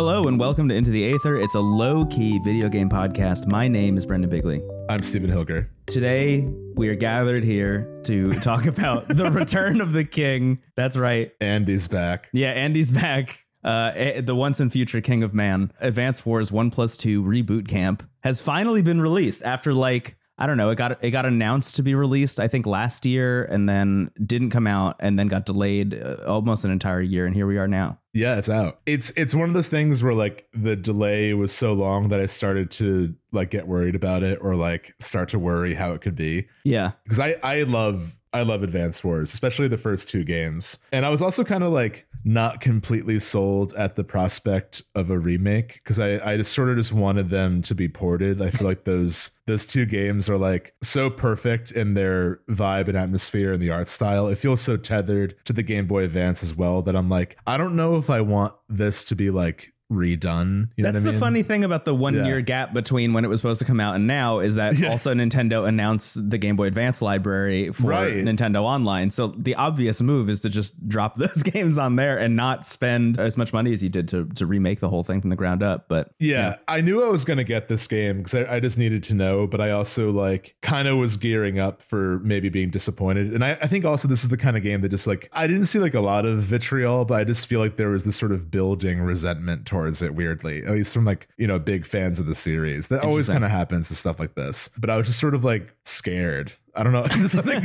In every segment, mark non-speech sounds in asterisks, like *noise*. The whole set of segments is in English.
Hello and welcome to Into the Aether. It's a low key video game podcast. My name is Brendon Bigley. I'm Stephen Hilger. Today, we are gathered here to talk *laughs* about the return of the king. That's right. Andy's back. Yeah, Andy's back. Uh, eh, the once and future King of Man, Advance Wars 1 plus 2 Reboot Camp, has finally been released after like I don't know. It got it got announced to be released, I think, last year, and then didn't come out, and then got delayed uh, almost an entire year, and here we are now. Yeah, it's out. It's it's one of those things where like the delay was so long that I started to like get worried about it, or like start to worry how it could be. Yeah, because I I love I love Advance Wars, especially the first two games, and I was also kind of like not completely sold at the prospect of a remake because I, I just sort of just wanted them to be ported. I feel like those those two games are like so perfect in their vibe and atmosphere and the art style. It feels so tethered to the Game Boy Advance as well that I'm like, I don't know if I want this to be like redone. You That's the mean? funny thing about the one yeah. year gap between when it was supposed to come out and now is that *laughs* yeah. also Nintendo announced the Game Boy Advance library for right. Nintendo Online. So the obvious move is to just drop *laughs* those games on there and not spend as much money as you did to, to remake the whole thing from the ground up. But yeah, yeah. I knew I was going to get this game because I, I, just needed to know, but I also like kind of was gearing up for maybe being disappointed. And I, I think also this is the kind of game that just like, I didn't see like a lot of vitriol, but I just feel like there was this sort of building resentment towards towards it weirdly, at least from like, you know, big fans of the series. That always kind of happens to stuff like this. But I was just sort of like scared I don't know *laughs* something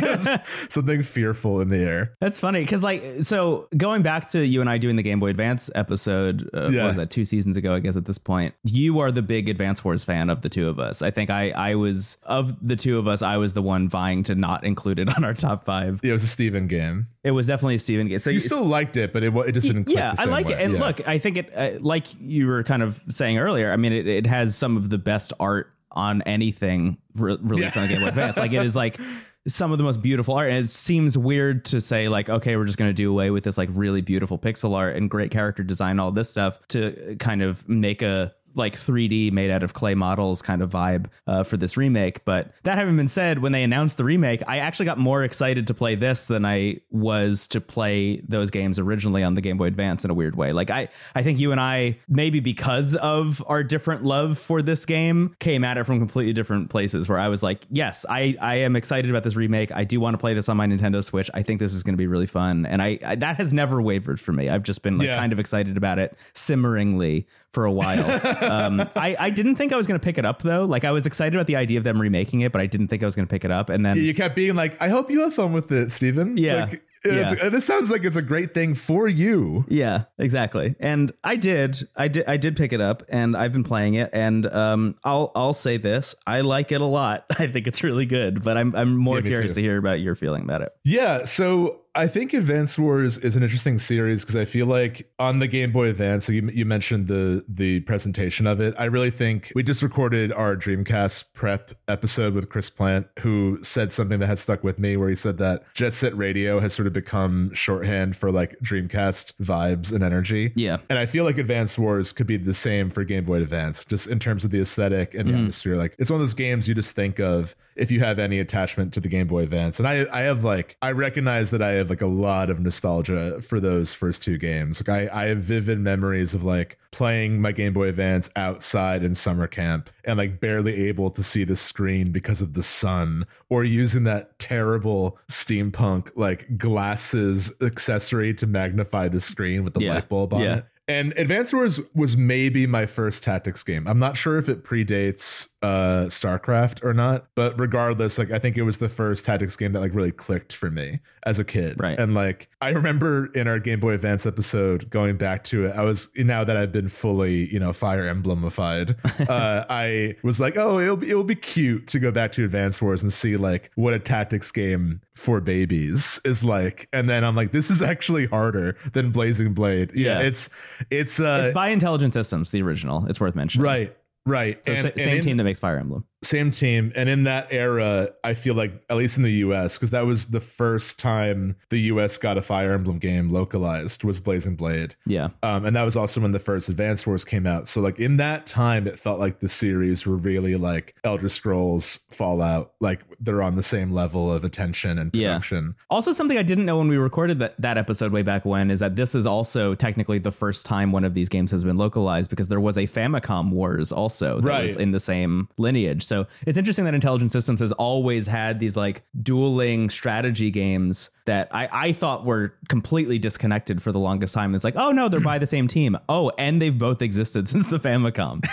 *laughs* something fearful in the air. That's funny because like so going back to you and I doing the Game Boy Advance episode, uh, yeah. what was that two seasons ago? I guess at this point, you are the big Advance Wars fan of the two of us. I think I I was of the two of us, I was the one vying to not include it *laughs* on our top five. Yeah, it was a Stephen game. It was definitely a Stephen game. So you still liked it, but it, it just didn't. yeah, I like way. it. And yeah. look, I think it uh, like you were kind of saying earlier. I mean, it, it has some of the best art on anything re- released yeah. on the Game Boy Advance. Like it is like some of the most beautiful art and it seems weird to say like okay we're just going to do away with this like really beautiful pixel art and great character design all this stuff to kind of make a like 3D made out of clay models kind of vibe uh, for this remake. But that having been said, when they announced the remake, I actually got more excited to play this than I was to play those games originally on the Game Boy Advance in a weird way. Like I, I think you and I, maybe because of our different love for this game, came at it from completely different places. Where I was like, yes, I, I am excited about this remake. I do want to play this on my Nintendo Switch. I think this is going to be really fun, and I, I, that has never wavered for me. I've just been like yeah. kind of excited about it simmeringly for a while. um, *laughs* I, I didn't think I was going to pick it up though. Like I was excited about the idea of them remaking it, but I didn't think I was going to pick it up. And then you kept being like, "I hope you have fun with it, Stephen." Yeah. Like, yeah. this sounds like it's a great thing for you. Yeah, exactly. And I did, I did, I did pick it up, and I've been playing it. And um, I'll, I'll say this: I like it a lot. *laughs* I think it's really good. But I'm, I'm more yeah, curious too. to hear about your feeling about it. Yeah. So I think Advance Wars is an interesting series because I feel like on the Game Boy Advance, so you, you mentioned the the presentation of it. I really think we just recorded our Dreamcast prep episode with Chris Plante, who said something that has stuck with me, where he said that Jet Set Radio has sort of become shorthand for like Dreamcast vibes and energy. Yeah, and I feel like Advance Wars could be the same for Game Boy Advance, just in terms of the aesthetic and the mm. atmosphere. Like it's one of those games you just think of if you have any attachment to the Game Boy Advance. And I I have like I recognize that I have like a lot of nostalgia for those first two games. Like I I have vivid memories of like playing my Game Boy Advance outside in summer camp and like barely able to see the screen because of the sun or using that terrible steampunk like glasses accessory to magnify the screen with the yeah. light bulb on yeah. it. And Advance Wars was maybe my first tactics game. I'm not sure if it predates uh StarCraft or not, but regardless, like I think it was the first tactics game that like really clicked for me as a kid. Right. And like I remember in our Game Boy Advance episode going back to it, I was now that I've been fully, you know, Fire Emblemified, *laughs* uh, I was like, oh, it'll be it'll be cute to go back to Advance Wars and see like what a tactics game for babies is like. And then I'm like, this is actually harder than Blazing Blade. Yeah, yeah. it's it's uh it's by Intelligent Systems, the original. It's worth mentioning. Right. Right. So and, same and in, team that makes Fire Emblem. Same team. And in that era, I feel like, at least in the US, because that was the first time the US got a Fire Emblem game localized, was Blazing Blade. Yeah. Um, and that was also when the first Advance Wars came out. So, like, in that time, it felt like the series were really like Elder Scrolls, Fallout, like they're on the same level of attention and Yeah. production. Also, something I didn't know when we recorded that, that episode way back when is that this is also technically the first time one of these games has been localized because there was a Famicom Wars also that was Right. in the same lineage. So it's interesting that Intelligent Systems has always had these like dueling strategy games that I, I thought were completely disconnected for the longest time. It's like, oh no, they're by the same team. Oh, and they've both existed *laughs* since the Famicom.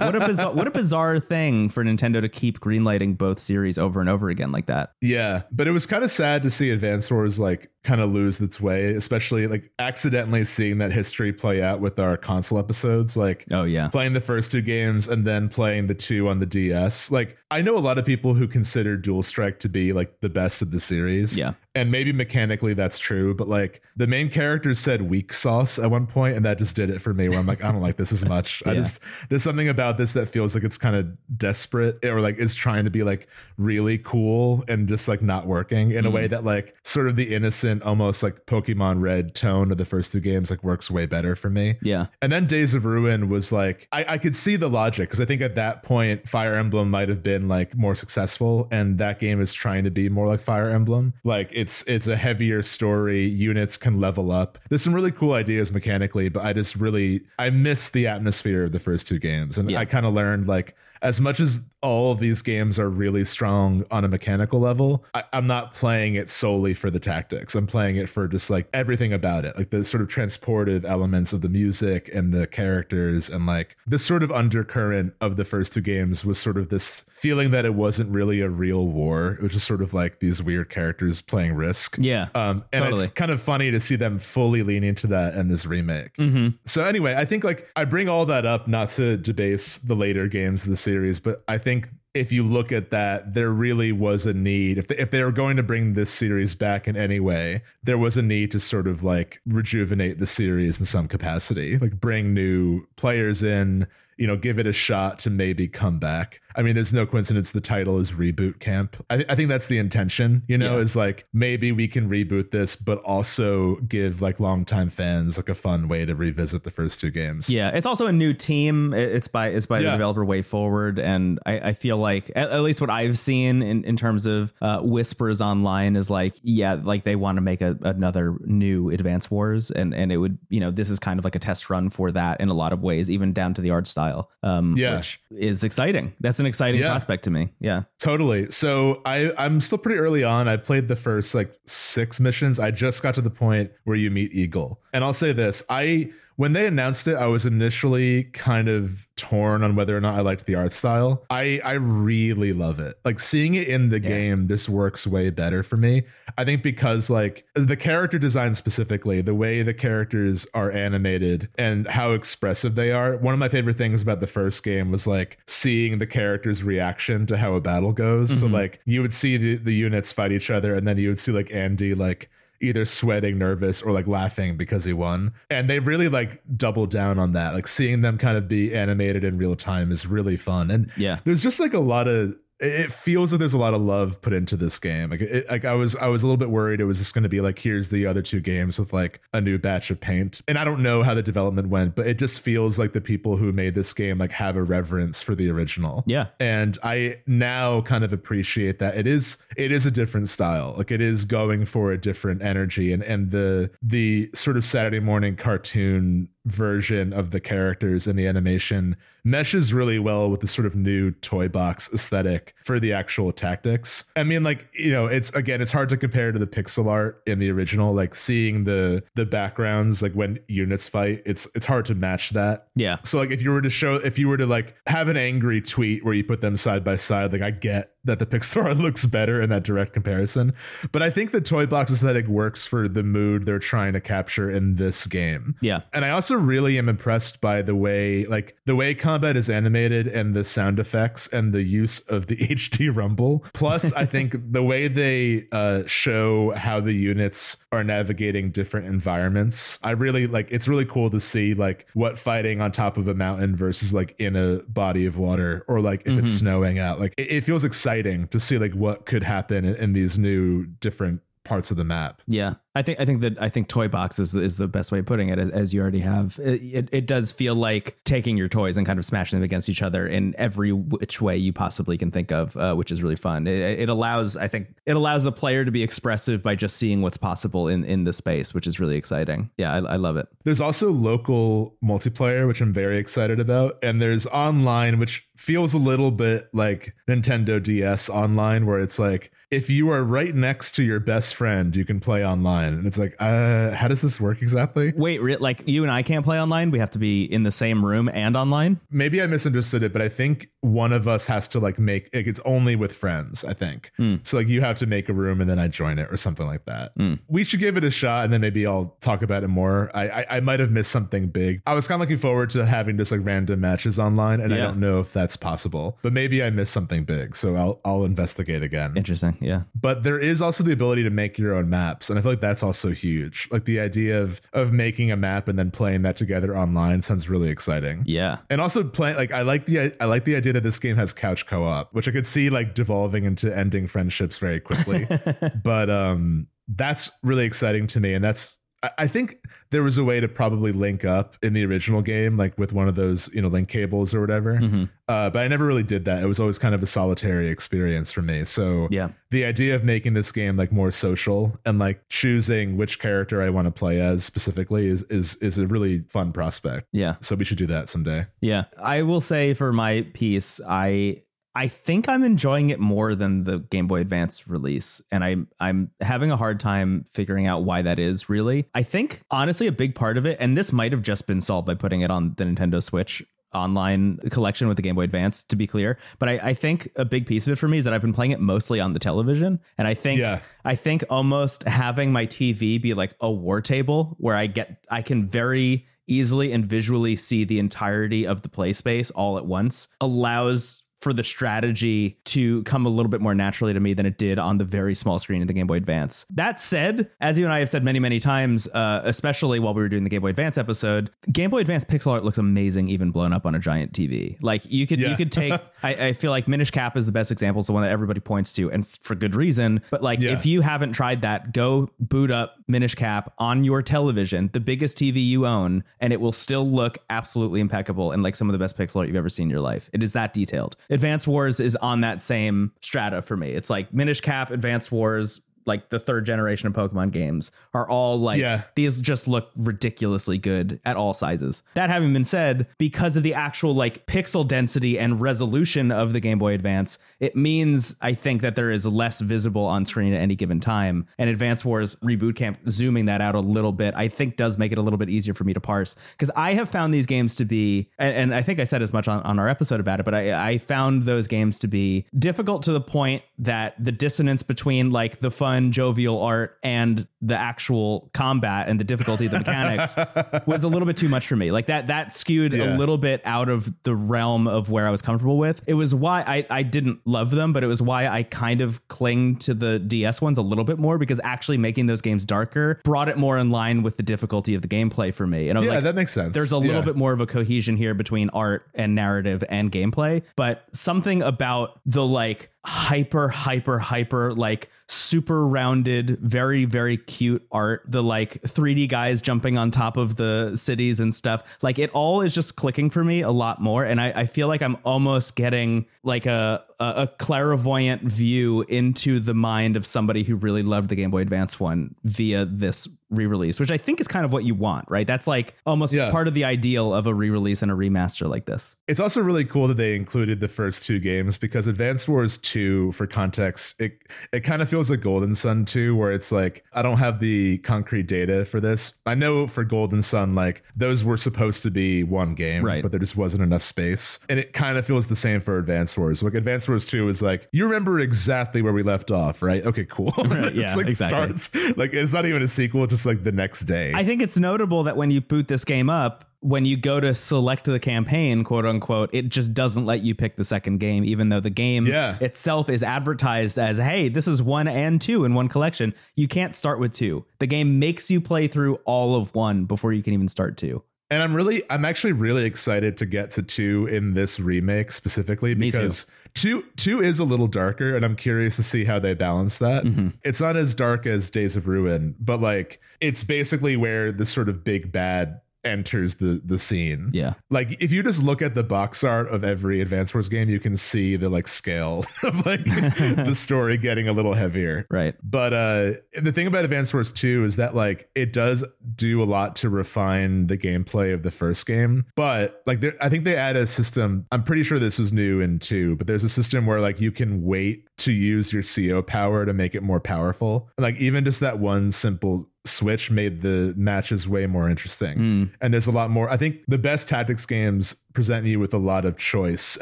what a bizarre, what a bizarre thing for Nintendo to keep greenlighting both series over and over again like that. Yeah, but it was kind of sad to see Advance Wars like kind of lose its way, especially like accidentally seeing that history play out with our console episodes. Like, Oh yeah. playing the first two games and then playing the two on the DS. Like, I know a lot of people who consider Dual Strike to be like the best of the series. Yeah. And maybe mechanically that's true, but like the main character said weak sauce at one point, and that just did it for me. Where I'm like, I don't like this as much. *laughs* I just there's something about this that feels like it's kind of desperate, or like it's trying to be like really cool and just like not working in a Mm. way that like sort of the innocent, almost like Pokemon Red tone of the first two games like works way better for me. Yeah. And then Days of Ruin was like, I, I could see the logic because I think at that point, Fire Emblem might have been like more successful, and that game is trying to be more like Fire Emblem. Like it's it's a heavier story, units can level up. There's some really cool ideas mechanically, but I just really I miss the atmosphere of the first two games, and Yeah. I kind of learned like as much as all of these games are really strong on a mechanical level, I, I'm not playing it solely for the tactics. I'm playing it for just like everything about it, like the sort of transportive elements of the music and the characters, and like this sort of undercurrent of the first two games was sort of this feeling that it wasn't really a real war. It was just sort of like these weird characters playing Risk. Yeah. Um, and Totally. it's kind of funny to see them fully lean into that in this remake. Mm-hmm. So anyway, I think like I bring all that up not to debase the later games of the series, but I think if you look at that, there really was a need. If they, if they were going to bring this series back in any way, there was a need to sort of like rejuvenate the series in some capacity, like bring new players in. You know, give it a shot to maybe come back. I mean, there's no coincidence the title is Reboot Camp. I, I think that's the intention, you know, Yeah. is like maybe we can reboot this, but also give like longtime fans like a fun way to revisit the first two games. Yeah, it's also a new team. It's by it's by the developer WayForward, and I, I feel like at, at least what I've seen in, in terms of uh, whispers online is like yeah, like they want to make a, another new Advance Wars, and and it would you know this is kind of like a test run for that in a lot of ways, even down to the art style, um, Yeah. which is exciting. That's an exciting Yeah. prospect to me. Yeah, Totally. So I I'm still pretty early on. I played the first like six missions. I just got to the point where you meet Eagle. And I'll say this, I when they announced it, I was initially kind of torn on whether or not I liked the art style. I I really love it. Like seeing it in the game, this works way better for me. I think because like the character design specifically, the way the characters are animated and how expressive they are. One of my favorite things about the first game was like seeing the character's reaction to how a battle goes. So mm-hmm. like you would see the, the units fight each other and then you would see like Andy like either sweating nervous or like laughing because he won. And they really like double down on that. Like seeing them kind of be animated in real time is really fun. And Yeah. there's just like a lot of it feels like there's a lot of love put into this game. Like, it, like I was, I was a little bit worried it was just going to be like, here's the other two games with like a new batch of paint. And I don't know how the development went, but it just feels like the people who made this game like have a reverence for the original. yeah, And I now kind of appreciate that it is, it is a different style. Like it is going for a different energy, and and the the sort of Saturday morning cartoon version of the characters and the animation meshes really well with the sort of new toy box aesthetic for the actual tactics. I mean, like, you know, it's again, it's hard to compare to the pixel art in the original. Like seeing the the backgrounds, like when units fight, it's it's hard to match that. yeah, So like if you were to show if you were to like have an angry tweet where you put them side by side, like I get that the pixel art *laughs* looks better in that direct comparison. But I think the toy box aesthetic works for the mood they're trying to capture in this game. Yeah. And I also really am impressed by the way, like the way combat is animated and the sound effects and the use of the *laughs* HD rumble. Plus, I *laughs* think the way they uh, show how the units are navigating different environments. I really like. It's really cool to see like what fighting on top of a mountain versus like in a body of water, or like if it's snowing out. Like it, it feels exciting to see like what could happen in, in these new different parts of the map. Yeah, I think I think that I think toy box is, is the best way of putting it, as, as you already have. It, it, it does feel like taking your toys and kind of smashing them against each other in every which way you possibly can think of, uh, which is really fun. It, it allows, I think, it allows the player to be expressive by just seeing what's possible in in the space, which is really exciting. Yeah, I, I love it. There's also local multiplayer, which I'm very excited about, and there's online, which feels a little bit like Nintendo DS online, where it's like if you are right next to your best friend, you can play online. And it's like, uh, how does this work exactly? Wait, re- like you and I can't play online? We have to be in the same room and online? Maybe I misunderstood it, but I think one of us has to like make like, it's only with friends, I think. So like you have to make a room and then I join it or something like that. We should give it a shot and then maybe I'll talk about it more. I I, I might have missed something big. I was kind of looking forward to having just like random matches online and I don't know if that's possible. But maybe I missed something big. So I'll I'll investigate again. Interesting. Yeah. but there is also the ability to make your own maps and i feel like that's also huge like the idea of of making a map and then playing that together online sounds really exciting Yeah. and also playing like i like the i like the idea that this game has couch co-op which i could see like devolving into ending friendships very quickly *laughs* but um that's really exciting to me and that's I- think there was a way to probably link up in the original game, like with one of those, you know, link cables or whatever. Uh, but I never really did that. It was always kind of a solitary experience for me. So Yeah. the idea of making this game like more social and like choosing which character I want to play as specifically is is is a really fun prospect. Yeah. So we should do that someday. Yeah. I will say for my piece, I I think I'm enjoying it more than the Game Boy Advance release, and I'm I'm having a hard time figuring out why that is. Really, I think honestly a big part of it, and this might have just been solved by putting it on the Nintendo Switch online collection with the Game Boy Advance, to be clear. But I, I think a big piece of it for me is that I've been playing it mostly on the television, and I think Yeah. I think almost having my TV be like a war table where I get I can very easily and visually see the entirety of the play space all at once allows for the strategy to come a little bit more naturally to me than it did on the very small screen in the Game Boy Advance. That said, as you and I have said many, many times, uh, especially while we were doing the Game Boy Advance episode, Game Boy Advance pixel art looks amazing even blown up on a giant TV. Like you could you could take *laughs* I, I feel like Minish Cap is the best example, it's the one that everybody points to, and f- for good reason. But like Yeah. if you haven't tried that, go boot up Minish Cap on your television, the biggest TV you own, and it will still look absolutely impeccable and like some of the best pixel art you've ever seen in your life. It is that detailed. Advanced Wars is on that same strata for me. It's like Minish Cap, Advanced Wars, like the third generation of Pokemon games are all like Yeah. these just look ridiculously good at all sizes. That having been said, because of the actual like pixel density and resolution of the Game Boy Advance, it means I think that there is less visible on screen at any given time. And Advance Wars Reboot Camp zooming that out a little bit, I think does make it a little bit easier for me to parse. Because I have found these games to be, and, and I think I said as much on, on our episode about it, but I, I found those games to be difficult to the point that the dissonance between like the fun, jovial art and the actual combat and the difficulty of the mechanics *laughs* was a little bit too much for me. Like that that skewed Yeah. a little bit out of the realm of where I was comfortable with. It was why I, I didn't love them, but it was why I kind of cling to the DS ones a little bit more because actually making those games darker brought it more in line with the difficulty of the gameplay for me. And I was Yeah, like, that makes sense. there's a little Yeah. bit more of a cohesion here between art and narrative and gameplay, but something about the like hyper, hyper, hyper, like super rounded, very, very cute art, the like 3D guys jumping on top of the cities and stuff, like it all is just clicking for me a lot more. And I, I feel like I'm almost getting like a, a, a clairvoyant view into the mind of somebody who really loved the Game Boy Advance one via this re-release, which I think is kind of what you want, right? That's like almost Yeah. part of the ideal of a re-release and a remaster like this. It's also really cool that they included the first two games because Advance Wars 2, for context, it it kind of feels like Golden Sun 2, where it's like I don't have the concrete data for this. I know for Golden Sun, like those were supposed to be one game, Right. but there just wasn't enough space. And it kind of feels the same for Advance Wars. Like Advance Wars 2 is like, you remember exactly where we left off, right? Okay, cool. *laughs* Right, it's yeah, like exactly. starts like it's not even a sequel, just like the next day. I think it's notable that when you boot this game up, when you go to select the campaign, quote unquote, it just doesn't let you pick the second game, even though the game Yeah. itself is advertised as, hey, this is one and two in one collection. You can't start with two. The game makes you play through all of one before you can even start two. And I'm really, I'm actually really excited to get to two in this remake specifically because two, two is a little darker, and I'm curious to see how they balance that. Mm-hmm. It's not as dark as Days of Ruin, but like it's basically where the sort of big bad enters the the scene. Yeah. Like if you just look at the box art of every Advance Wars game, you can see the like scale *laughs* of like the *laughs* story getting a little heavier. Right. But uh the thing about Advance Wars 2 is that like it does do a lot to refine the gameplay of the first game. But like there I think they add a system. I'm pretty sure this was new in 2, but there's a system where like you can wait to use your CO power to make it more powerful. And, like even just that one simple switch made the matches way more interesting. Mm. And there's a lot more. I think the best tactics games present you with a lot of choice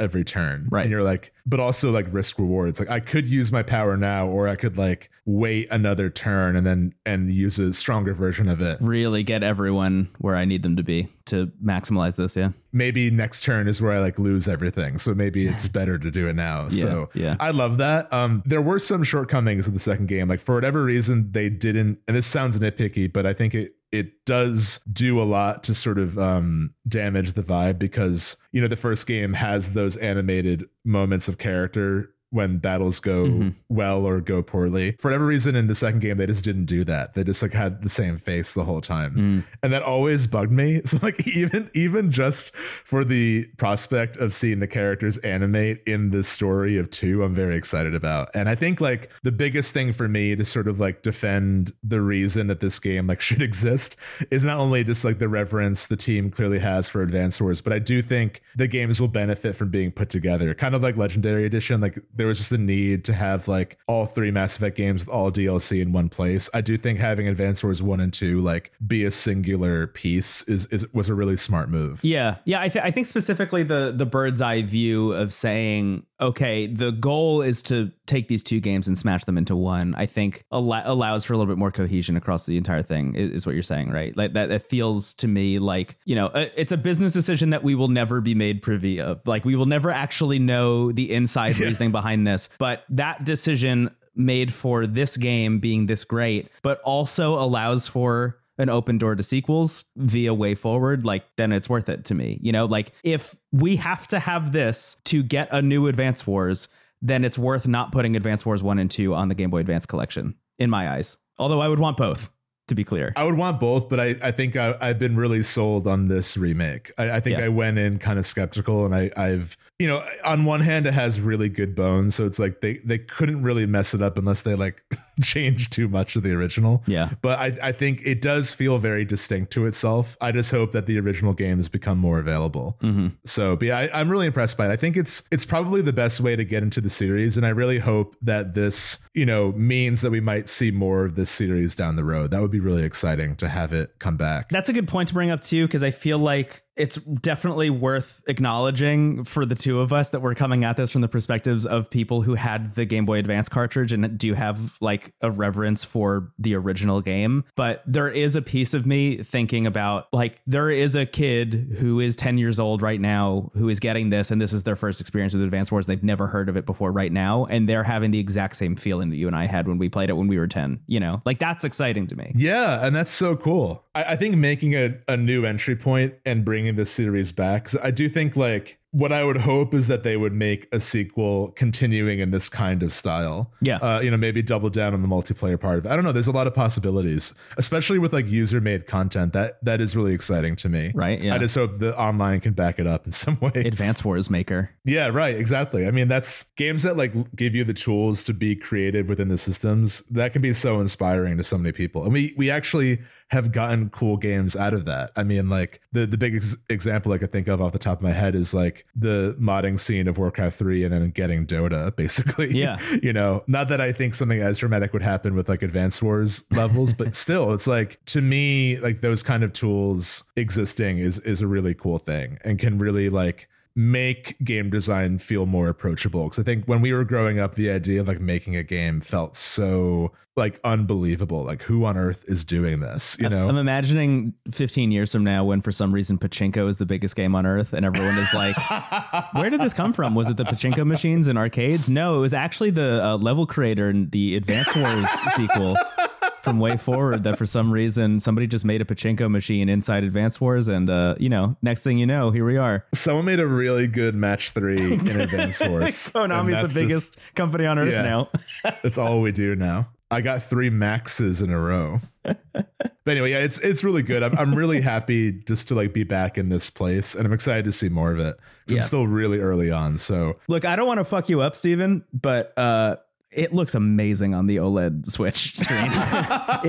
every turn. Right. And you're like, but also like risk rewards. Like I could use my power now, or I could like wait another turn and then and use a stronger version of it. Really get everyone where I need them to be to maximize this. Yeah. Maybe next turn is where I like lose everything. So maybe it's *laughs* better to do it now. Yeah, so yeah. I love that. Um, there were some shortcomings of the second game. Like for whatever reason, they didn't. And this sounds nitpicky, but I think it it does do a lot to sort of um, damage the vibe because you know the first game has those animated moments of character when battles go Mhm. well or go poorly. For whatever reason, in the second game, they just didn't do that. They just like had the same face the whole time, Mm. and that always bugged me. *laughs* So like even even just for the prospect of seeing the characters animate in the story of two, I'm very excited about. And I think like the biggest thing for me to sort of like defend the reason that this game like *laughs* should exist is not only just like the reverence the team clearly has for Advance Wars, but I do think the games will benefit from being put together, kind of like Legendary Edition. Like there was just a need to have like all three Mass Effect games with all DLC in one place. I do think having Advance Wars one and two like be a singular piece is is was a really smart move. Yeah, yeah. I, th- I think specifically the the bird's eye view of saying, okay, the goal is to take these two games and smash them into one. I think al- allows for a little bit more cohesion across the entire thing. Is, is what you're saying, right? Like that. It feels to me like you know, uh, it's a business decision that we will never be made privy of. Like we will never actually know the inside *laughs* Yeah. reasoning behind this. But that decision made for this game being this great, but also allows for an open door to sequels via WayForward like then it's worth it to me you know like if we have to have this to get a new advance wars then it's worth not putting advance wars 1 and 2 on the game boy advance collection in my eyes although i would want both to be clear I would want both, but I, I think I, I've been really sold on this remake. I, I think Yeah. I went in kind of skeptical, and I, I've you know on one hand it has really good bones, so it's like they they couldn't really mess it up unless they like *laughs* change too much of the original. yeah But I, I think it does feel very distinct to itself. I just hope that the original games become more available. hmm So, but yeah, I, I'm really impressed by it. I think it's it's probably the best way to get into the series, and I really hope that this, you know, means that we might see more of this series down the road. That would be really exciting to have it come back. That's a good point to bring up too, because I feel like it's definitely worth acknowledging for the two of us that we're coming at this from the perspectives of people who had the Game Boy Advance cartridge and do have like a reverence for the original game. But there is a piece of me thinking about like there is a kid who is 10 years old right now who is getting this, and this is their first experience with Advance Wars. They've never heard of it before right now, and they're having the exact same feeling that you and I had when we played it when we were 10. You know, like that's exciting to me. Yeah, and that's so cool. I, I think making a, a new entry point and bringing this series back, I do think like what I would hope is that they would make a sequel continuing in this kind of style. Yeah. Uh, you know, maybe double down on the multiplayer part of it. I don't know. There's a lot of possibilities, especially with like user made content. That that is really exciting to me. Right, yeah. I just hope the online can back it up in *laughs* some way. Advance Wars maker. Yeah, right, exactly. I mean, that's games that like give you the tools to be creative within the systems. That can be so inspiring to so many people. And we we actually have gotten cool games out of that. I mean, like the the big ex- example I could think of off the top of my head is like the modding scene of Warcraft 3 and then getting Dota *laughs* basically. Yeah. you know, not that I think something as dramatic would happen with like Advanced Wars levels, but *laughs* still it's like to me like those kind of tools existing is is a really cool thing and can really like make game design feel more approachable because i think when we were growing up the idea of like making a game felt so like unbelievable like who on earth is doing this you know I'm imagining 15 years from now when for some reason Pachinko is the biggest game on earth and everyone is like, *laughs* where did this come from? Was it the Pachinko machines in arcades? No, it was actually the uh, level creator in the Advance Wars *laughs* sequel from WayForward that for some reason somebody just made a Pachinko machine inside Advance Wars. And, uh, you know, next thing you know, here we are. someone made a really good match three in *laughs* advance wars Konami's the biggest company on earth Yeah. now. that's all we do now i got three maxes in a row but anyway yeah it's it's really good I'm, I'm really *laughs* happy just to like be back in this place and i'm excited to see more of it Yeah. i'm still really early on so Look, I don't want to fuck you up, Stephen, but uh, it looks amazing on the OLED Switch *laughs* screen.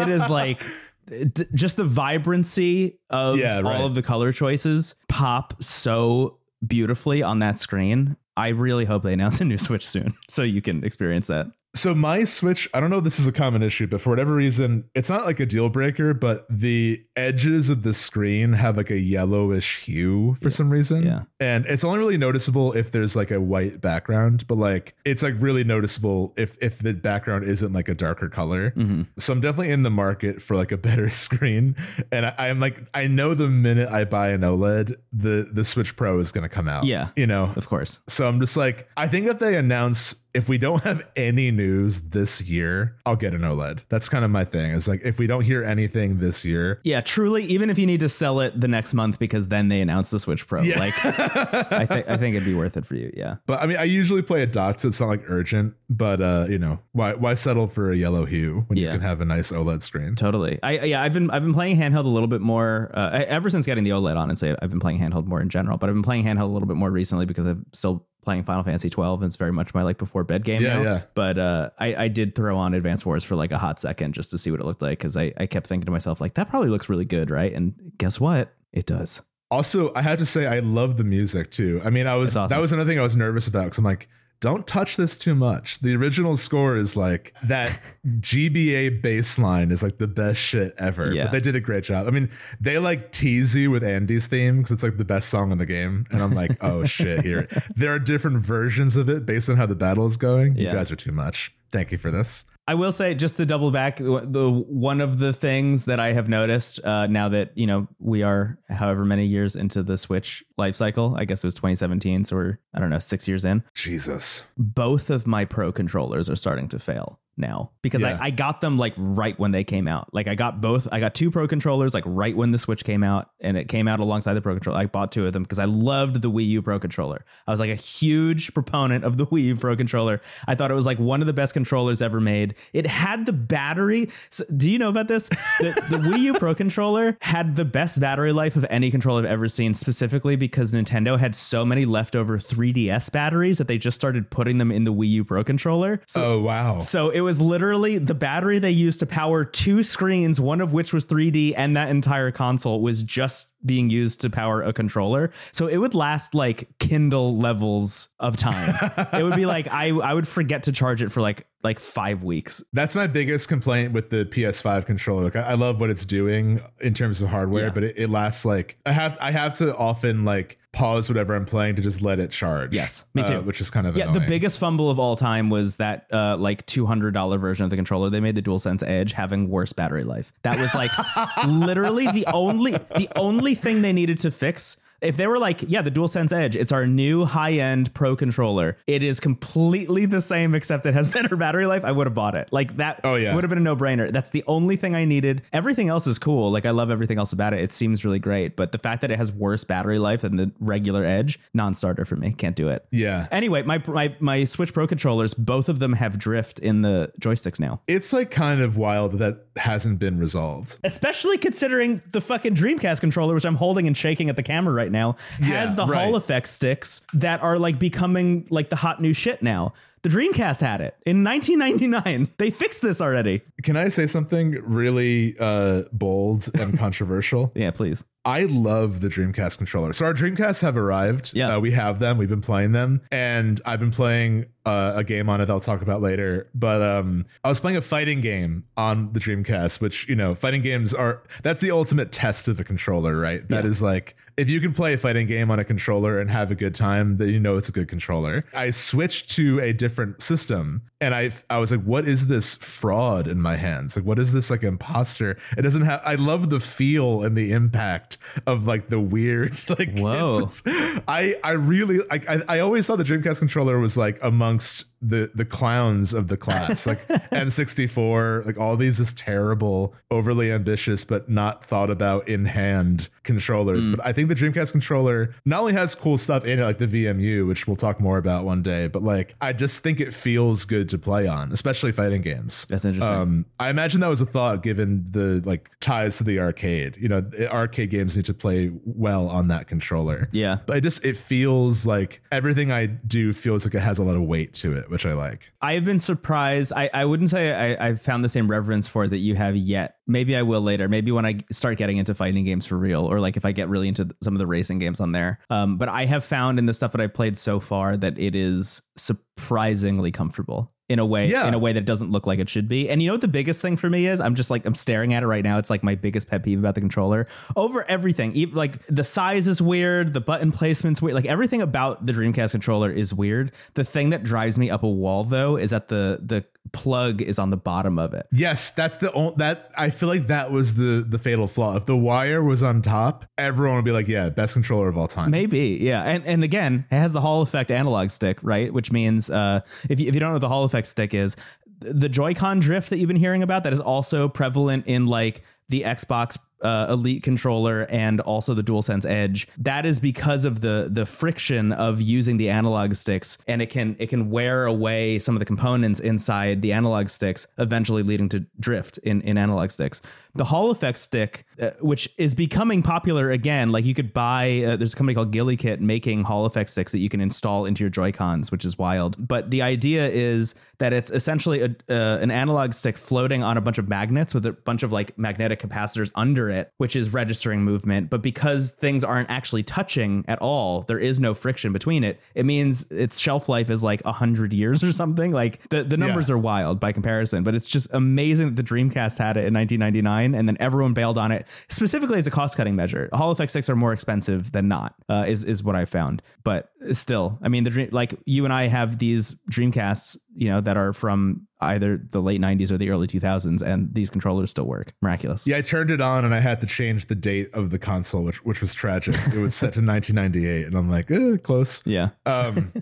it is like d- just the vibrancy of Yeah, right. all of the color choices pop so beautifully on that screen. I really hope they announce a new Switch soon *laughs* so you can experience that. So my Switch, I don't know if this is a common issue, but for whatever reason, it's not like a deal breaker, but the edges of the screen have like a yellowish hue for some reason. Yeah. And it's only really noticeable if there's like a white background, but like it's like really noticeable if if the background isn't like a darker color. Mm-hmm. So I'm definitely in the market for like a *laughs* better screen. And I, I'm like, I know the minute I buy an OLED, the the Switch Pro is gonna come out. Yeah. You know, Of course. so I'm just like, I think if they announce if we don't have any news this year, I'll get an OLED. That's kind of my thing. It's like if we don't hear anything this year, Yeah, truly, even if you need to sell it the next month because then they announce the Switch Pro, Yeah. like I think I think it'd be worth it for you. Yeah. but I mean, I usually play a dock, so it's not like urgent. But uh, you know, why why settle for a yellow hue when you can have a nice OLED screen? Totally. I yeah, I've been I've been playing handheld a little bit more uh, ever since getting the OLED. Honestly, I've been playing handheld more in general, but I've been playing handheld a little bit more recently because I'm still playing Final Fantasy 12 and it's very much my like before bed game Yeah, now. yeah. But uh, I I did throw on Advance Wars for like a hot second just to see what it looked like because I I kept thinking to myself like that probably looks really good, right? And guess what? It does. Also, I have to say I love the music too. I mean, I was awesome. that was another thing I was nervous about because I'm like, don't touch this too much. The original score is like that *laughs* GBA bassline is like the best shit ever. Yeah. But they did a great job. I mean, they like tease you with Andy's theme because it's like the best song in the game. And I'm like, oh *laughs* shit, here. There are different versions of it based on how the battle is going. You guys are too much. Thank you for this. I will say, just to double back, the one of the things that I have noticed uh, now that you know we are however many years into the Switch life cycle, I guess it was 2017, so we're I don't know six years in. Jesus. Both of my Pro controllers are starting to fail now because Yeah. I, I got them like right when they came out. Like I got both. I got two Pro controllers like right when the Switch came out, and it came out alongside the Pro controller. I bought two of them because I loved the Wii U Pro controller. I was like a huge proponent of the Wii U Pro controller. I thought it was like one of the best controllers ever made. It had the battery. So, do you know about this? The, the Wii U Pro controller had the best battery life of any controller I've ever seen, specifically because Nintendo had so many leftover 3DS batteries that they just started putting them in the Wii U Pro controller. So Oh wow. so it was literally the battery they used to power two screens, one of which was 3D, and that entire console was just being used to power a controller. So it would last like Kindle levels of time. it would be *laughs* like I I would forget to charge it for like like five weeks. That's my biggest complaint with the PS5 controller. Like, I, I love what it's doing in terms of hardware, Yeah. but it, it lasts like I have I have to often like pause whatever I'm playing to just let it charge. Yes, me uh, too. which is kind of Yeah, the biggest fumble of all time was that uh, like two hundred dollar version of the controller. They made the DualSense Edge having worse battery life. That was like *laughs* literally the only the only thing they needed to fix If they were like, yeah, the DualSense Edge, it's our new high-end pro controller. It is completely the same except it has *laughs* better battery life. I would have bought it. Like that Oh, yeah. would have been a no-brainer. That's the only thing I needed. Everything else is cool. Like I love everything else about it. It seems really great, but the fact that it has worse battery life than the regular Edge, non-starter for me. Can't do it. Yeah. Anyway, my my my Switch Pro controllers, both of them have drift in the joysticks now. It's like kind of wild that that hasn't been resolved. Especially considering the fucking Dreamcast controller, which I'm holding and shaking at the camera right now, has Yeah, the right. Hall effect sticks that are like becoming like the hot new shit now. The Dreamcast had it in 1999. *laughs* They fixed this already. Can I say something really uh, bold and *laughs* controversial? Yeah, please. I love the Dreamcast controller. So our Dreamcasts have arrived. Yeah. Uh, we have them. We've been playing them, and I've been playing uh, a game on it that I'll talk about later. But um, I was playing a fighting game on the Dreamcast, which you know, fighting games are that's the ultimate test of a controller, right? That Yeah. is like if you can play a fighting game on a controller and have a good time, then you know it's a good controller. I switched to a different system, and I I was like, what is this fraud in my hands? Like, what is this like imposter? It doesn't have. I love the feel and the impact of like the weird *laughs* like. Whoa. it's- it's- I I really like. I, I always thought the Dreamcast controller was like amongst the the clowns of the class, like *laughs* N64, like all these just terrible, overly ambitious but not thought about in hand controllers. But I think the Dreamcast controller not only has cool stuff in it, like the VMU, which we'll talk more about one day, but like I just think it feels good to play on, especially fighting games. That's interesting. Um, I imagine that was a thought given the like ties to the arcade. You know, arcade games need to play well on that controller. Yeah. But it just it feels like everything I do feels like it has a lot of weight to it, which I like. I've been surprised. I, I wouldn't say I, I've found the same reverence for it that you have yet. Maybe I will later. Maybe when I start getting into fighting games for real, or like if I get really into some of the racing games on there. Um, but I have found in the stuff that I've played so far that it is surprisingly comfortable in a way Yeah. in a way that doesn't look like it should be. And you know what the biggest thing for me is? I'm just like I'm staring at it right now. It's like my biggest pet peeve about the controller. Over everything, even like the size is weird, the button placement's weird. Like everything about the Dreamcast controller is weird. The thing that drives me up a wall though is that the the plug is on the bottom of it. Yes, that's the only that I feel like that was the the fatal flaw. If the wire was on top, everyone would be like, "Yeah, best controller of all time." Maybe, yeah, and and again, it has the Hall effect analog stick, right? Which means uh, if you, if you don't know what the Hall effect stick is, the Joy-Con drift that you've been hearing about that is also prevalent in like the Xbox uh, Elite controller and also the DualSense Edge. That is because of the the friction of using the analog sticks, and it can it can wear away some of the components inside the analog sticks, eventually leading to drift in in analog sticks. The Hall effect stick, uh, which is becoming popular again, like you could buy. Uh, there's a company called GuliKit making Hall effect sticks that you can install into your Joy Cons, which is wild. But the idea is that it's essentially a, uh, an analog stick floating on a bunch of magnets with a bunch of like magnetic capacitors under it, which is registering movement. But because things aren't actually touching at all, there is no friction between it. It means its shelf life is like a hundred years or something. Like the, the numbers Yeah. are wild by comparison, but it's just amazing that the Dreamcast had it in 1999 and then everyone bailed on it specifically as a cost cutting measure. Hall effect sticks are more expensive than not, uh, is, is what I found. But still, I mean, the dream, like you and I have these Dreamcasts, you know, that are from either the late 90s or the early 2000s, and these controllers still work. Miraculous. Yeah, I turned it on and I had to change the date of the console, which which was tragic. it was set to *laughs* 1998, and I'm like, eh, close. Yeah. Um,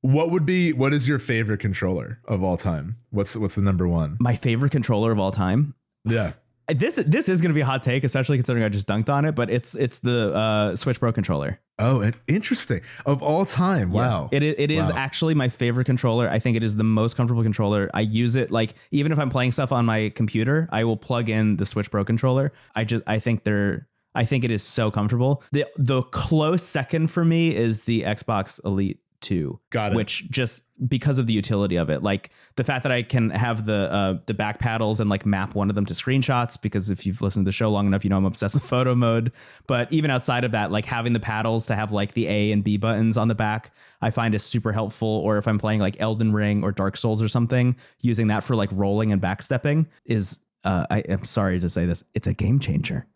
what would be what is your favorite controller of all time? What's what's the number one? My favorite controller of all time. Yeah. This this is going to be a hot take, especially considering I just dunked on it. But it's it's the uh, Switch Pro controller. Oh, interesting. Of all time. Wow. It it is Wow. actually my favorite controller. I think it is the most comfortable controller. I use it like even if I'm playing stuff on my computer, I will plug in the Switch Pro controller. I just I think they're I think it is so comfortable. The the close second for me is the Xbox Elite 2. Got it. Which just because of the utility of it, like the fact that I can have the uh, the back paddles and like map one of them to screenshots. Because if you've listened to the show long enough, you know I'm obsessed with photo mode. But even outside of that, like having the paddles to have like the A and B buttons on the back, I find is super helpful. Or if I'm playing like Elden Ring or Dark Souls or something, using that for like rolling and backstepping is. Uh, I am sorry to say this. It's a game changer.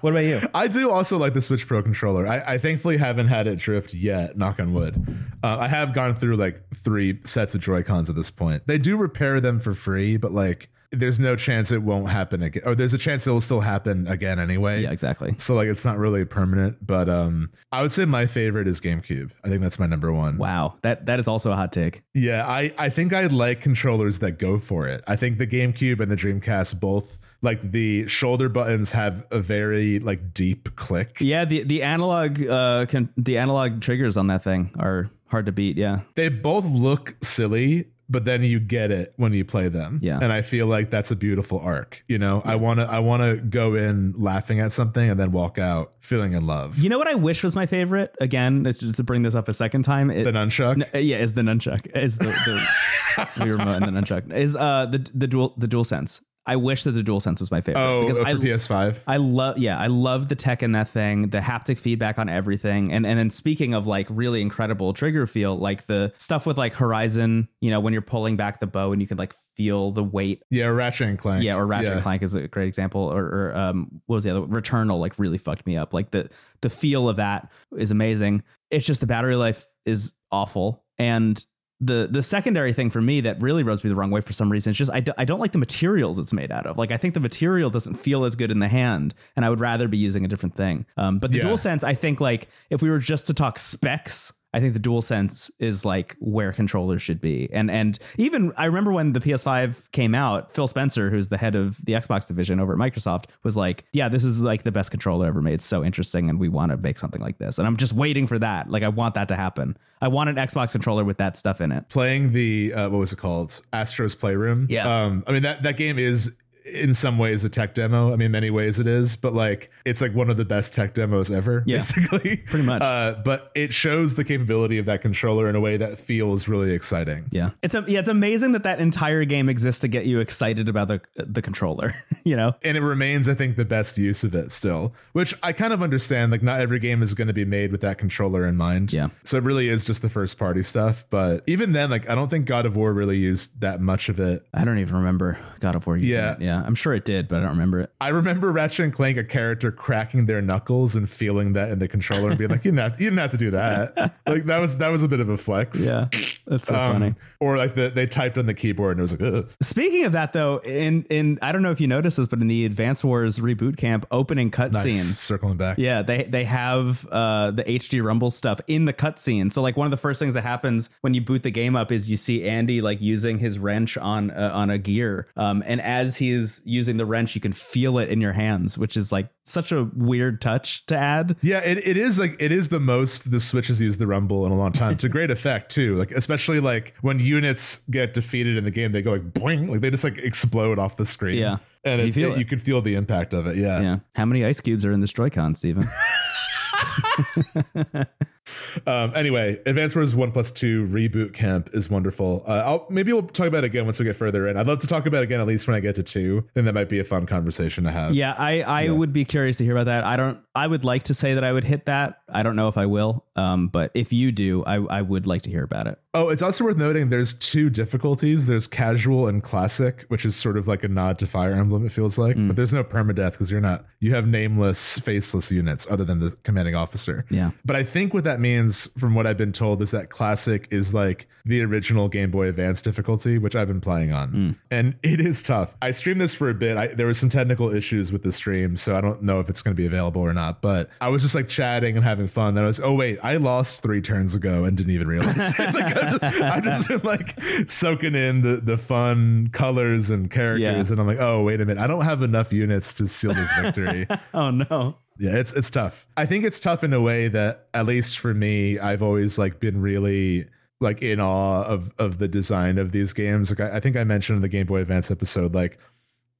What about you? I do also like the Switch Pro controller. I, I thankfully haven't had it drift yet, knock on wood. Uh, I have gone through like three sets of Joy Cons at this point. They do repair them for free, but like there's no chance it won't happen again. Or there's a chance it will still happen again anyway. Yeah, exactly. So like it's not really permanent, but um I would say my favorite is GameCube. I think that's my number one. Wow, that that is also a hot take. Yeah, I I think I like controllers that go for it. I think the GameCube and the Dreamcast both like the shoulder buttons have a very like deep click. Yeah, the the analog uh can, the analog triggers on that thing are hard to beat. Yeah, They both look silly, but then you get it when you play them. Yeah. And I feel like that's a beautiful arc. You know, I wanna I wanna go in laughing at something and then walk out feeling in love. you know what I wish was my favorite. Again, it's just to bring this up a second time. It, the nunchuck. N- yeah, is the nunchuck is the the, *laughs* the remote and the nunchuck is uh the the dual the DualSense. I wish that the DualSense was my favorite oh, because for I PS5. I love yeah, I love the tech in that thing, the haptic feedback on everything. And and then speaking of like really incredible trigger feel, like the stuff with like Horizon, you know, when you're pulling back the bow and you can like feel the weight. Yeah, Ratchet and Clank. Yeah, or Ratchet Yeah. and Clank is a great example. Or, or um what was the other Returnal like really fucked me up. Like the the feel of that is amazing. It's just the battery life is awful. And the the secondary thing for me that really rubs me the wrong way for some reason is just I, do, I don't like the materials it's made out of. Like I think the material doesn't feel as good in the hand, and I would rather be using a different thing. Um, but the Yeah. DualSense, I think like if we were just to talk specs. I think the DualSense is like where controllers should be, and and even I remember when the PS5 came out, Phil Spencer, who's the head of the Xbox division over at Microsoft, was like, "Yeah, this is like the best controller ever made. It's so interesting, and we want to make something like this." And I'm just waiting for that. Like I want that to happen. I want an Xbox controller with that stuff in it. Playing the uh, what was it called? Astro's Playroom. Yeah. Um, I mean that that game is in some ways a tech demo. I mean, many ways it is, but like it's like one of the best tech demos ever, Yeah. basically. *laughs* Pretty much. Uh, but it shows the capability of that controller in a way that feels really exciting. Yeah, it's a, yeah, it's amazing that that entire game exists to get you excited about the the controller. *laughs* you know, And it remains, I think, the best use of it still, which I kind of understand. Like, not every game is going to be made with that controller in mind. Yeah. So it really is just the first party stuff. But even then, like, I don't think God of War really used that much of it. I don't even remember God of War using Yeah. it. Yeah, I'm sure it did, but I don't remember it. I remember Ratchet and Clank, a character cracking their knuckles and feeling that in the controller and being like, "You didn't have to, you didn't have to do that." like that was that was a bit of a flex. Yeah, that's so Um, funny. Or like the, they typed on the keyboard and it was like, Ugh. Speaking of that, though, in in I don't know if you noticed this, but in the Advance Wars reboot camp opening cutscene, nice. circling back. Yeah, they they have uh, the HD Rumble stuff in the cutscene. So like one of the first things that happens when you boot the game up is you see Andy like using his wrench on uh, on a gear, um, and as he's using the wrench, you can feel it in your hands, which is like such a weird touch to add. Yeah, it, it is like it is the most the Switch has used the Rumble in a long time. to great *laughs* effect too. Like especially like when units get defeated in the game, they go like boing, like they just like explode off the screen. Yeah. and You it's, feel it- it. you can feel the impact of it. Yeah. Yeah, how many ice cubes are in this Joy-Con, Stephen? *laughs* *laughs* Um, anyway, Advance Wars One Plus Two reboot camp is wonderful. Uh, I'll maybe we'll talk about it again once we get further in. I'd love to talk about it again at least when I get to two. Then that might be a fun conversation to have. Yeah, I, I would be curious to hear about that. I don't. I would like to say that I would hit that. I don't know if I will. Um, but if you do, I, I would like to hear about it. Oh, it's also worth noting there's two difficulties. There's casual and classic, which is sort of like a nod to Fire Emblem, it feels like. But there's no permadeath because you're not, you have nameless, faceless units other than the commanding officer. Yeah. But I think with that means, from what I've been told, is that classic is like the original Game Boy Advance difficulty, which I've been playing on. Hmm. And it is tough. I streamed this for a bit. I, there was some technical issues with the stream, so I don't know if it's going to be available or not. But I was just like chatting and having fun. Then I was, oh, wait, I lost three turns ago and didn't even realize. it. *laughs* like, I just, I just been like soaking in the, the fun colors and characters. Yeah. And I'm like, oh, wait a minute. I don't have enough units to seal this victory. *laughs* Oh no. Yeah, it's it's tough. I think it's tough in a way that at least for me, I've always like been really like in awe of of the design of these games. Like I, I think I mentioned in the Game Boy Advance episode, like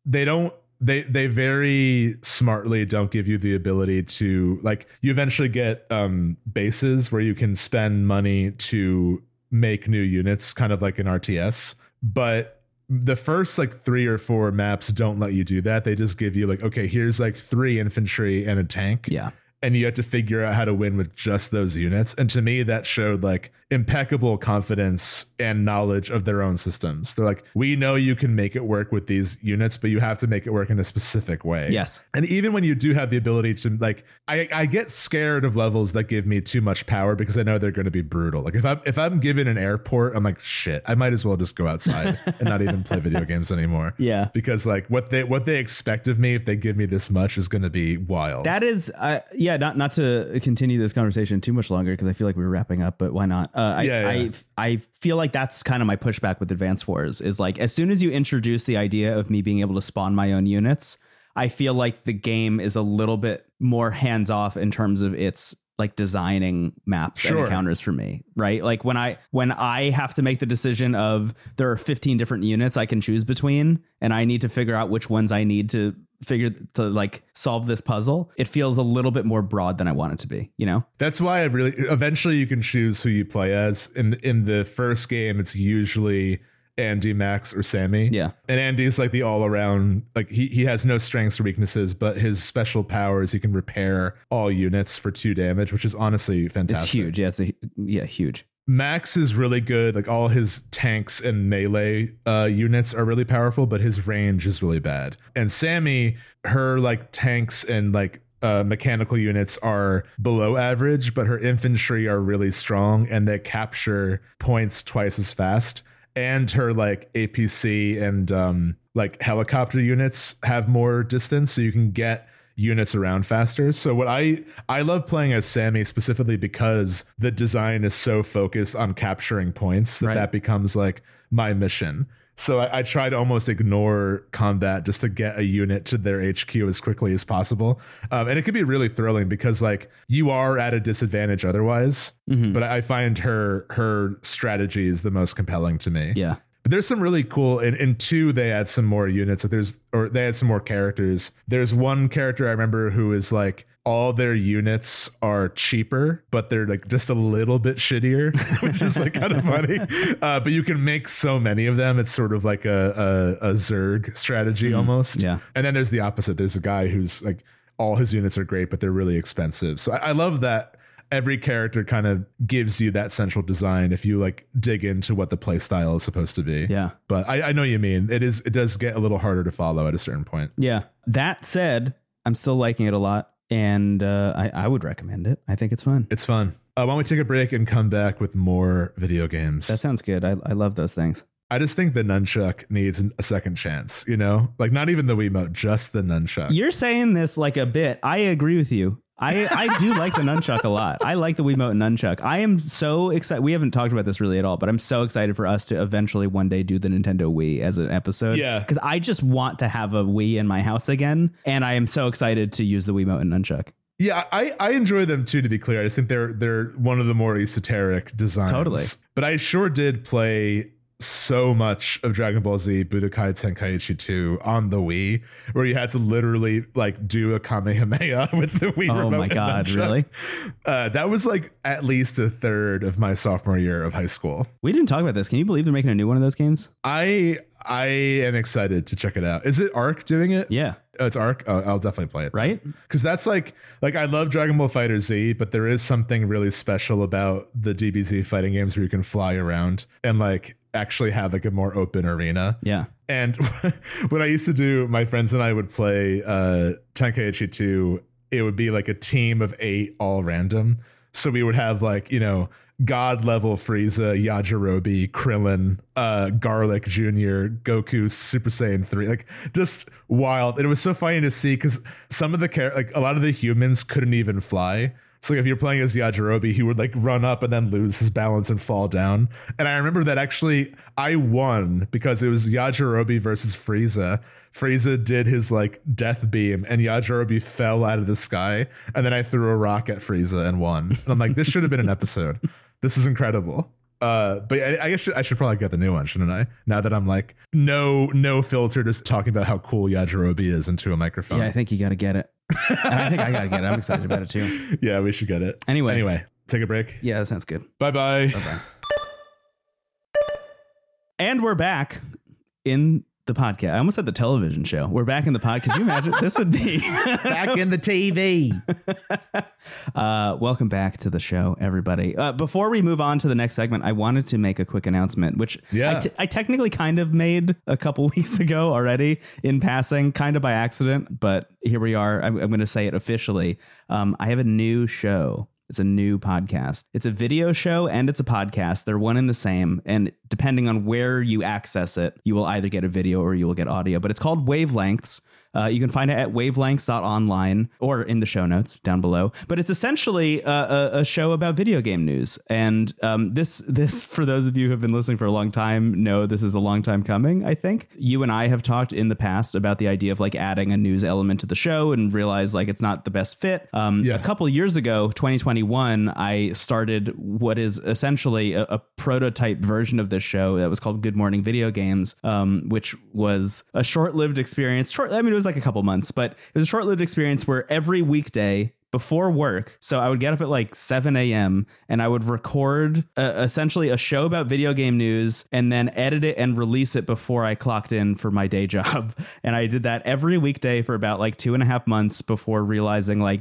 they don't they they very smartly don't give you the ability to like you eventually get um bases where you can spend money to make new units kind of like an RTS but the first like three or four maps don't let you do that they just give you like okay here's like three infantry and a tank Yeah. And you have to figure out how to win with just those units. And to me, that showed like impeccable confidence and knowledge of their own systems. They're like, we know you can make it work with these units, but you have to make it work in a specific way. Yes. And even when you do have the ability to like I, I get scared of levels that give me too much power because I know they're going to be brutal. Like if I'm if I'm given an airport, I'm like, shit, I might as well just go outside *laughs* and not even play video games anymore. Yeah. Because like what they what they expect of me if they give me this much is going to be wild. That is, uh, yeah. Not not to continue this conversation too much longer because I feel like we are wrapping up, but why not? Uh, I, Yeah, yeah. I I feel like that's kind of my pushback with Advance Wars is like as soon as you introduce the idea of me being able to spawn my own units, I feel like the game is a little bit more hands off in terms of its like designing maps and encounters for me, right? Like when I when I have to make the decision of there are 15 different units I can choose between and I need to figure out which ones I need to figure to like solve this puzzle, it feels a little bit more broad than I want it to be, you know? That's why I really eventually you can choose who you play as. In in the first game, it's usually Andy, Max, or Sammy. Yeah. And Andy's like the all around like he he has no strengths or weaknesses, but his special power is he can repair all units for two damage, which is honestly fantastic. It's huge. Yeah, it's a yeah, huge. Max is really good. Like all his tanks and melee uh, units are really powerful, but his range is really bad. And Sammy, her like tanks and like uh, mechanical units are below average, but her infantry are really strong and they capture points twice as fast. And her like APC and um, like helicopter units have more distance, so you can get units around faster. So what I I love playing as Sammy specifically because the design is so focused on capturing points that Right. that becomes like my mission. So I, I try to almost ignore combat just to get a unit to their HQ as quickly as possible, um, and it can be really thrilling because like you are at a disadvantage otherwise. Mhm. But I find her her strategy is the most compelling to me. Yeah. But there's some really cool in, in two they add some more units. Like there's or they add some more characters. There's one character I remember who is like all their units are cheaper, but they're like just a little bit shittier, *laughs* which is like kind of funny. *laughs* Uh, but you can make so many of them. It's sort of like a a, a Zerg strategy almost. Yeah. And then there's the opposite. There's a guy who's like all his units are great, but they're really expensive. So I, I love that every character kind of gives you that central design if you like dig into what the play style is supposed to be. Yeah. But I, I know what you mean. It is it does get a little harder to follow at a certain point. Yeah. That said, I'm still liking it a lot and uh, I, I would recommend it. I think it's fun. It's fun. Uh, why don't we take a break and come back with more video games? That sounds good. I, I love those things. I just think the nunchuck needs a second chance, you know? Like not even the Wiimote, just the nunchuck. You're saying this like a bit. I agree with you. I, I do like the nunchuck a lot. I like the Wiimote and nunchuck. I am so excited. We haven't talked about this really at all, but I'm so excited for us to eventually one day do the Nintendo Wii as an episode. Yeah. Because I just want to have a Wii in my house again. And I am so excited to use the Wiimote and nunchuck. Yeah, I, I enjoy them too. To be clear, I just think they're they're one of the more esoteric designs. Totally. but I sure did play so much of Dragon Ball Z Budokai Tenkaichi 2 on the Wii, where you had to literally like do a Kamehameha *laughs* with the Wii. Oh remote my God, really? Uh, that was like at least a third of my sophomore year of high school. We didn't talk about this. Can you believe they're making a new one of those games? I I am excited to check it out. Is it Arc doing it? Yeah. Oh, it's Arc. Oh, I'll definitely play it. Right? because that's like like I love Dragon Ball FighterZ, but there is something really special about the DBZ fighting games where you can fly around and like actually have like a more open arena. Yeah. And *laughs* when I used to do, my friends and I would play uh, Tenkaichi 2. It would be like a team of eight, all random. So we would have like you know God level Frieza, Yajirobe, Krillin, uh, Garlic Junior, Goku, Super Saiyan three, like just wild. And it was so funny to see because some of the char- like a lot of the humans couldn't even fly. So like if you're playing as Yajirobe, he would like run up and then lose his balance and fall down. And I remember that actually I won because it was Yajirobe versus Frieza. Frieza did his like death beam and Yajirobe fell out of the sky. And then I threw a rock at Frieza and won. And I'm like, this should have been an episode. This is incredible. Uh, but I, I guess I should probably get the new one, shouldn't I? Now that I'm like no no filter, just talking about how cool Yajirobe is into a microphone. Yeah, I think you got to get it. and I think I got to get it. I'm excited about it too. *laughs* yeah, we should get it. Anyway. anyway, take a break. Yeah, that sounds good. Bye bye. Bye. And we're back in the podcast. I almost said the television show. We're back in the pod. Could you imagine? this would be *laughs* *laughs* back in the TV. *laughs* uh, welcome back to the show, everybody. Uh, before we move on to the next segment, I wanted to make a quick announcement, which Yeah. I, t- I technically kind of made a couple weeks ago already in passing, kind of by accident, but here we are. I'm, I'm going to say it officially. Um, I have a new show. It's a new podcast. It's a video show and it's a podcast. They're one and the same. And depending on where you access it, you will either get a video or you will get audio. But it's called Wavelengths. Uh, you can find it at wavelengths.online or in the show notes down below. But it's essentially a, a, show about video game news. And um, this, this, *laughs* for those of you who have been listening for a long time, know this is a long time coming. I think you and I have talked in the past about the idea of like adding a news element to the show and realize like it's not the best fit. Um, Yeah. A couple years ago, 2021, I started what is essentially a, a prototype version of this show that was called Good Morning Video Games, um, which was a short-lived experience. Short, I mean, it was like a couple months, but it was a short-lived experience where every weekday before work. So I would get up at like 7 a.m. and I would record uh, essentially a show about video game news and then edit it and release it before I clocked in for my day *laughs* job. And I did that every weekday for about like two and a half months before realizing like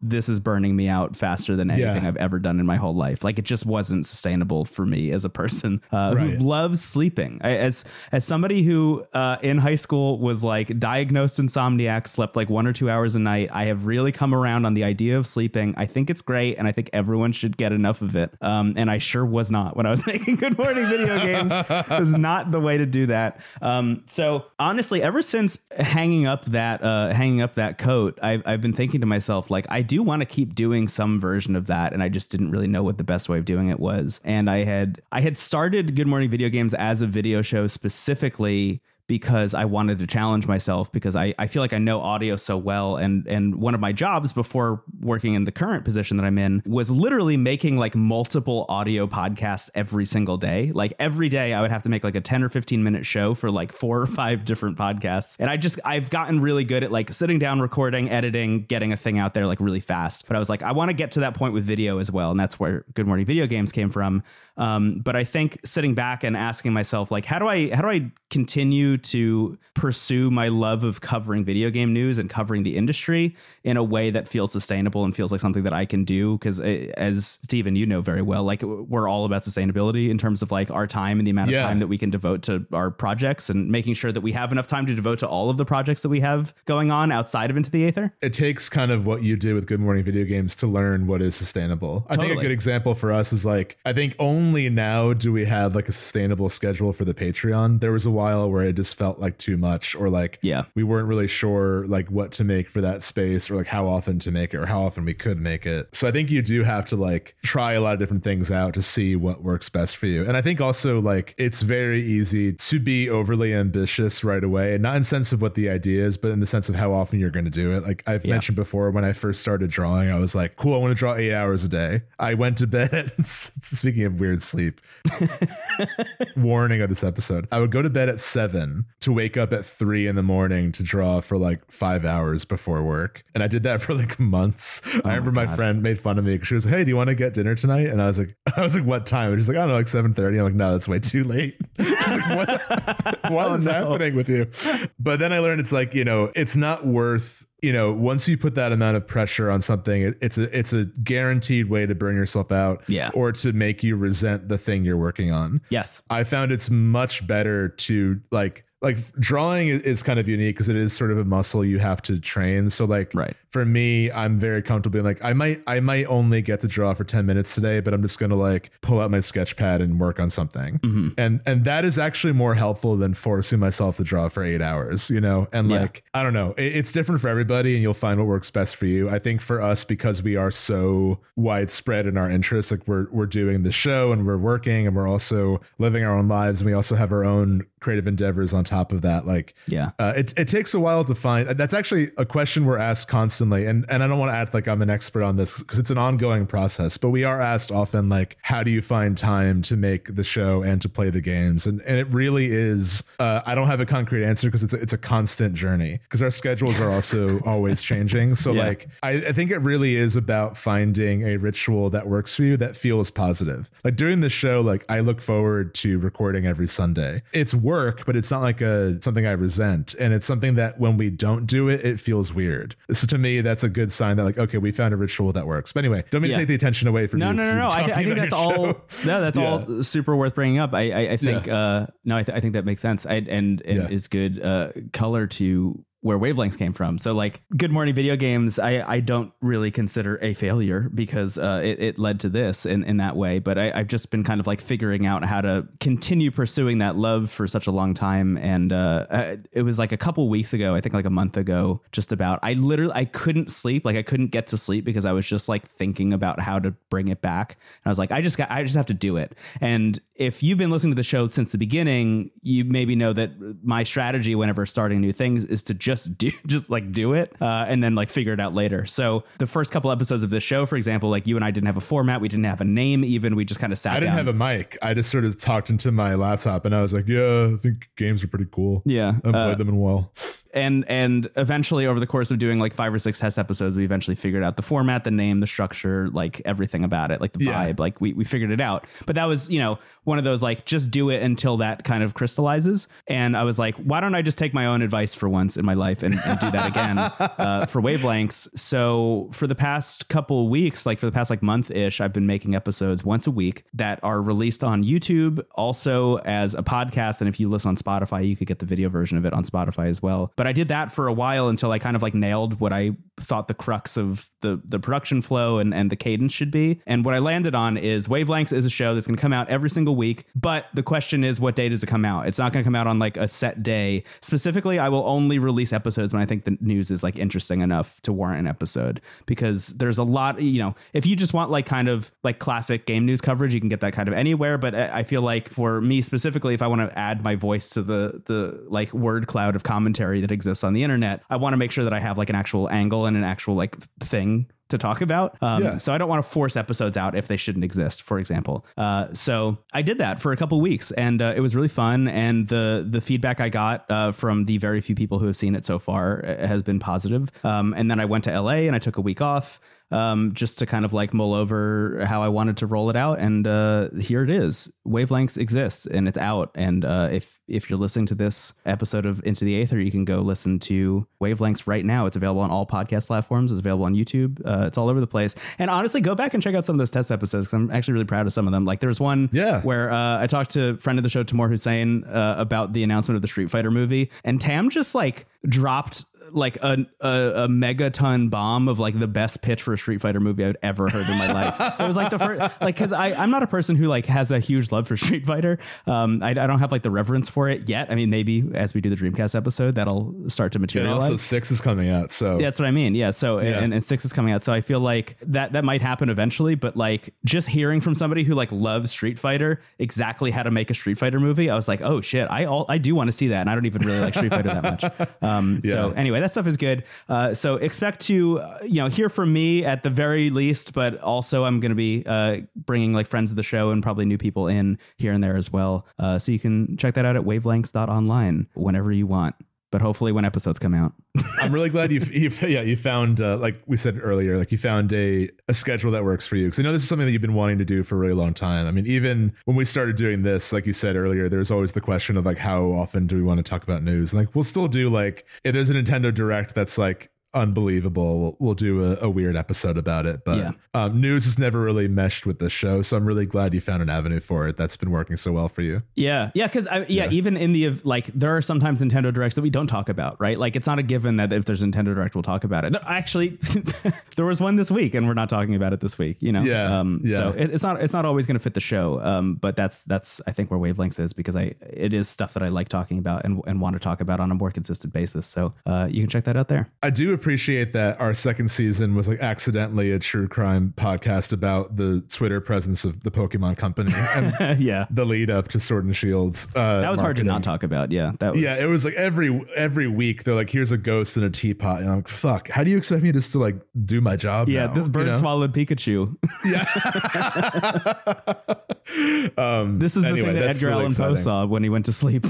this is burning me out faster than anything Yeah. I've ever done in my whole life. Like it just wasn't sustainable for me as a person uh, Right. who loves sleeping. I, as as somebody who uh, in high school was like diagnosed insomniac, slept like one or two hours a night. I have really come around on the idea of sleeping. I think it's great, and I think everyone should get enough of it. Um, and I sure was not when I was *laughs* making Good Morning Video Games. it was not the way to do that. Um, so honestly, ever since hanging up that uh, hanging up that coat, I've I've been thinking to myself like I do want to keep doing some version of that, and I just didn't really know what the best way of doing it was. And I had I had started Good Morning Video Games as a video show specifically because I wanted to challenge myself because I, I feel like I know audio so well and and one of my jobs before working in the current position that I'm in was literally making like multiple audio podcasts every single day. Like every day I would have to make like a 10 or 15 minute show for like four or five different podcasts. And I just I've gotten really good at like sitting down, recording, editing, getting a thing out there like really fast. But I was like, I want to get to that point with video as well. And that's where Good Morning Video Games came from. Um, but I think sitting back and asking myself, like, how do I how do I continue to pursue my love of covering video game news and covering the industry in a way that feels sustainable and feels like something that I can do? Because as Stephen, you know very well, like we're all about sustainability in terms of like our time and the amount of Yeah. time that we can devote to our projects and making sure that we have enough time to devote to all of the projects that we have going on outside of Into the Aether. it takes kind of what you do with Good Morning Video Games to learn what is sustainable. I think a good example for us is like I think only now do we have like a sustainable schedule for the Patreon. There was a while where it just felt like too much or like Yeah. we weren't really sure like what to make for that space or like how often to make it or how often we could make it. So I think you do have to like try a lot of different things out to see what works best for you. And I think also like it's very easy to be overly ambitious right away and not in sense of what the idea is, but in the sense of how often you're going to do it. Like I've Yeah. mentioned before when I first started drawing, I was like, cool, I want to draw 8 hours a day. I went to bed *laughs* speaking of weird sleep *laughs* warning of this episode. I would go to bed at seven to wake up at three in the morning to draw for like five hours before work. And I did that *laughs* for like months. I oh remember my God. friend made fun of me because she was like, Hey, do you want to get dinner tonight? And I was like, *laughs* I was like, what time? And she's like, I don't know, like 7:30. I'm like, no, that's way too late. Like, what, what oh, is no. happening with you? But then I learned it's like, you know, it's not worth you know, once you put that amount of pressure on something, it, it's a it's a guaranteed way to burn yourself out, Yeah. or to make you resent the thing you're working on. Yes. I found it's much better to like like drawing is, kind of unique because it is sort of a muscle you have to train. So like Right. for me, I'm very comfortable being like I might I might only get to draw for 10 minutes today, but I'm just gonna like pull out my sketch pad and work on something. Mm-hmm. And and that is actually more helpful than forcing myself to draw for eight hours, you know? And Yeah. like I don't know, it, it's different for everybody and you'll find what works best for you. I think for us, because we are so widespread in our interests, like we're we're doing the show and we're working and we're also living our own lives and we also have our own creative endeavors on top of that. Like Yeah. uh, it, it takes a while to find. That's actually a question we're asked constantly, and and I don't want to act like I'm an expert on this because it's an ongoing process. But we are asked often, like, how do you find time to make the show and to play the games? And and it really is. Uh, I don't have a concrete answer because it's a, it's a constant journey because our schedules are also *laughs* always changing. So Yeah. like, I, I think it really is about finding a ritual that works for you that feels positive. Like during the show, like I look forward to recording every Sunday. It's work, but it's not like a something I resent, and it's something that when we don't do it, it feels weird. So to me, that's a good sign that like okay, we found a ritual that works. But anyway, don't mean Yeah. to take the attention away from No, you. no, no, no. I, talking I think that's all. show. *laughs* No, that's all super worth bringing up. I, I, I think. Yeah. Uh, no, I, th- I think that makes sense. I, and and Yeah. is good uh, color to where wavelengths came from. So like Good Morning Video Games, I, I don't really consider a failure because uh, it, it led to this in, in that way. But I, I've just been kind of like figuring out how to continue pursuing that love for such a long time. And uh, it was like a couple weeks ago, I think like a month ago, just about, I literally, I couldn't sleep. Like I couldn't get to sleep because I was just like thinking about how to bring it back. And I was like, I just got, I just have to do it. And if you've been listening to the show since the beginning, you maybe know that my strategy whenever starting new things is to just do, *laughs* just like do it, uh, and then like figure it out later. So the first couple episodes of this show, for example, like you and I didn't have a format, we didn't have a name, even we just kind of sat I didn't down. have a mic. I just sort of talked into my laptop, and I was like, "Yeah, I think games are pretty cool. yeah, I haven't uh, played them in a while." And and eventually over the course of doing like five or six test episodes we eventually figured out the format the name the structure like everything about it like the Yeah. vibe. Like we, we figured it out. But that was you know one of those like just do it until that kind of crystallizes. And i was like why don't i just take my own advice for once in my life and, and do that again *laughs* uh, for wavelengths? So for the past couple weeks like for the past like month ish i've been making episodes once a week that are released on youtube also as a podcast. And if you listen on spotify you could get the video version of it on spotify as well. but i did that for a while until i kind of like nailed what i thought the crux of the the production flow and and the cadence should be. And what i landed on is wavelengths is a show that's going to come out every single week but the question is what day does it come out? It's not going to come out on like a set day. Specifically i will only release episodes when i think the news is like interesting enough to warrant an episode because there's a lot you know if you just want like kind of like classic game news coverage you can get that kind of anywhere but I feel like for me specifically if i want to add my voice to the the like word cloud of commentary that exists on the internet i want to make sure that i have like an actual angle and an actual like thing to talk about. Um, Yeah. So I don't want to force episodes out if they shouldn't exist, for example. Uh, so I did that for a couple weeks, and uh, it was really fun. And the the feedback I got uh, from the very few people who have seen it so far uh, has been positive. Um, and then I went to LA and I took a week off. Um, just to kind of like mull over how I wanted to roll it out, and uh, here it is. Wavelengths exists, and it's out. And uh, if if you're listening to this episode of Into the Aether, you can go listen to Wavelengths right now. It's available on all podcast platforms. It's available on YouTube. Uh, it's all over the place. And honestly, go back and check out some of those test episodes because I'm actually really proud of some of them. Like there's one Yeah. where uh, I talked to friend of the show Tamoor Hussain uh, about the announcement of the Street Fighter movie, and Tam just like dropped like a, a a megaton bomb of like the best pitch for a Street Fighter movie I've ever heard in my life. It was like the first like because I I'm not a person who like has a huge love for Street Fighter. Um, I, I don't have like the reverence for it yet. I mean, maybe as we do the Dreamcast episode, that'll start to And materialize. also, six is coming out, so Yeah, that's what I mean. Yeah. So Yeah. And, and six is coming out. So I feel like that that might happen eventually. But like just hearing from somebody who like loves Street Fighter exactly how to make a Street Fighter movie, I was like, oh shit, I all I do want to see that, and I don't even really like Street Fighter that much. Um, *laughs* So Yeah. Anyway, that stuff is good. Uh, so expect to uh, you know hear from me at the very least, but also I'm going to be uh, bringing like friends of the show and probably new people in here and there as well. Uh, so you can check that out at wavelengths.online whenever you want. But hopefully when episodes come out. I'm really glad you, *laughs* you yeah, you found uh, like we said earlier, like you found a a schedule that works for you. Because I know this is something that you've been wanting to do for a really long time. I mean, even when we started doing this, like you said earlier, there's always the question of like how often do we want to talk about news? And like we'll still do like if there's a Nintendo Direct that's like unbelievable, we'll, we'll do a, a weird episode about it. But Yeah. um, news has never really meshed with the show, so I'm really glad you found an avenue for it that's been working so well for you. Yeah, yeah, because yeah, Yeah. even in the like, there are sometimes Nintendo directs that we don't talk about, right? Like, it's not a given that if there's a Nintendo direct, we'll talk about it. There- Actually, *laughs* there was one this week, and we're not talking about it this week. You know, Yeah, Um, yeah. So it, it's not it's not always going to fit the show, um, but that's that's I think where wavelengths is because I it is stuff that I like talking about and and want to talk about on a more consistent basis. So uh, you can check that out there. I do appreciate that our second season was like accidentally a true crime podcast about the Twitter presence of the Pokemon Company and *laughs* yeah, the lead up to Sword and Shields. Uh, that was hard to not talk about. Yeah, that was Yeah, it was like every every week they're like, "Here's a ghost in a teapot," and I'm like, "Fuck! How do you expect me just to like do my job?" yeah. now? This bird You know? swallowed Pikachu. Yeah. *laughs* *laughs* um, This is the anyway, thing that Edgar really Allan Poe saw when he went to sleep.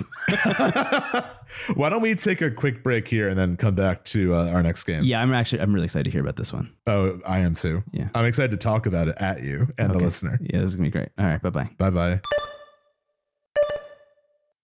Why don't we take a quick break here and then come back to uh, our next game? yeah, I'm actually I'm really excited to hear about this one. Oh, I am too. Yeah. I'm excited to talk about it at you and the listener. Yeah, this is gonna be great. All right, bye bye. Bye bye.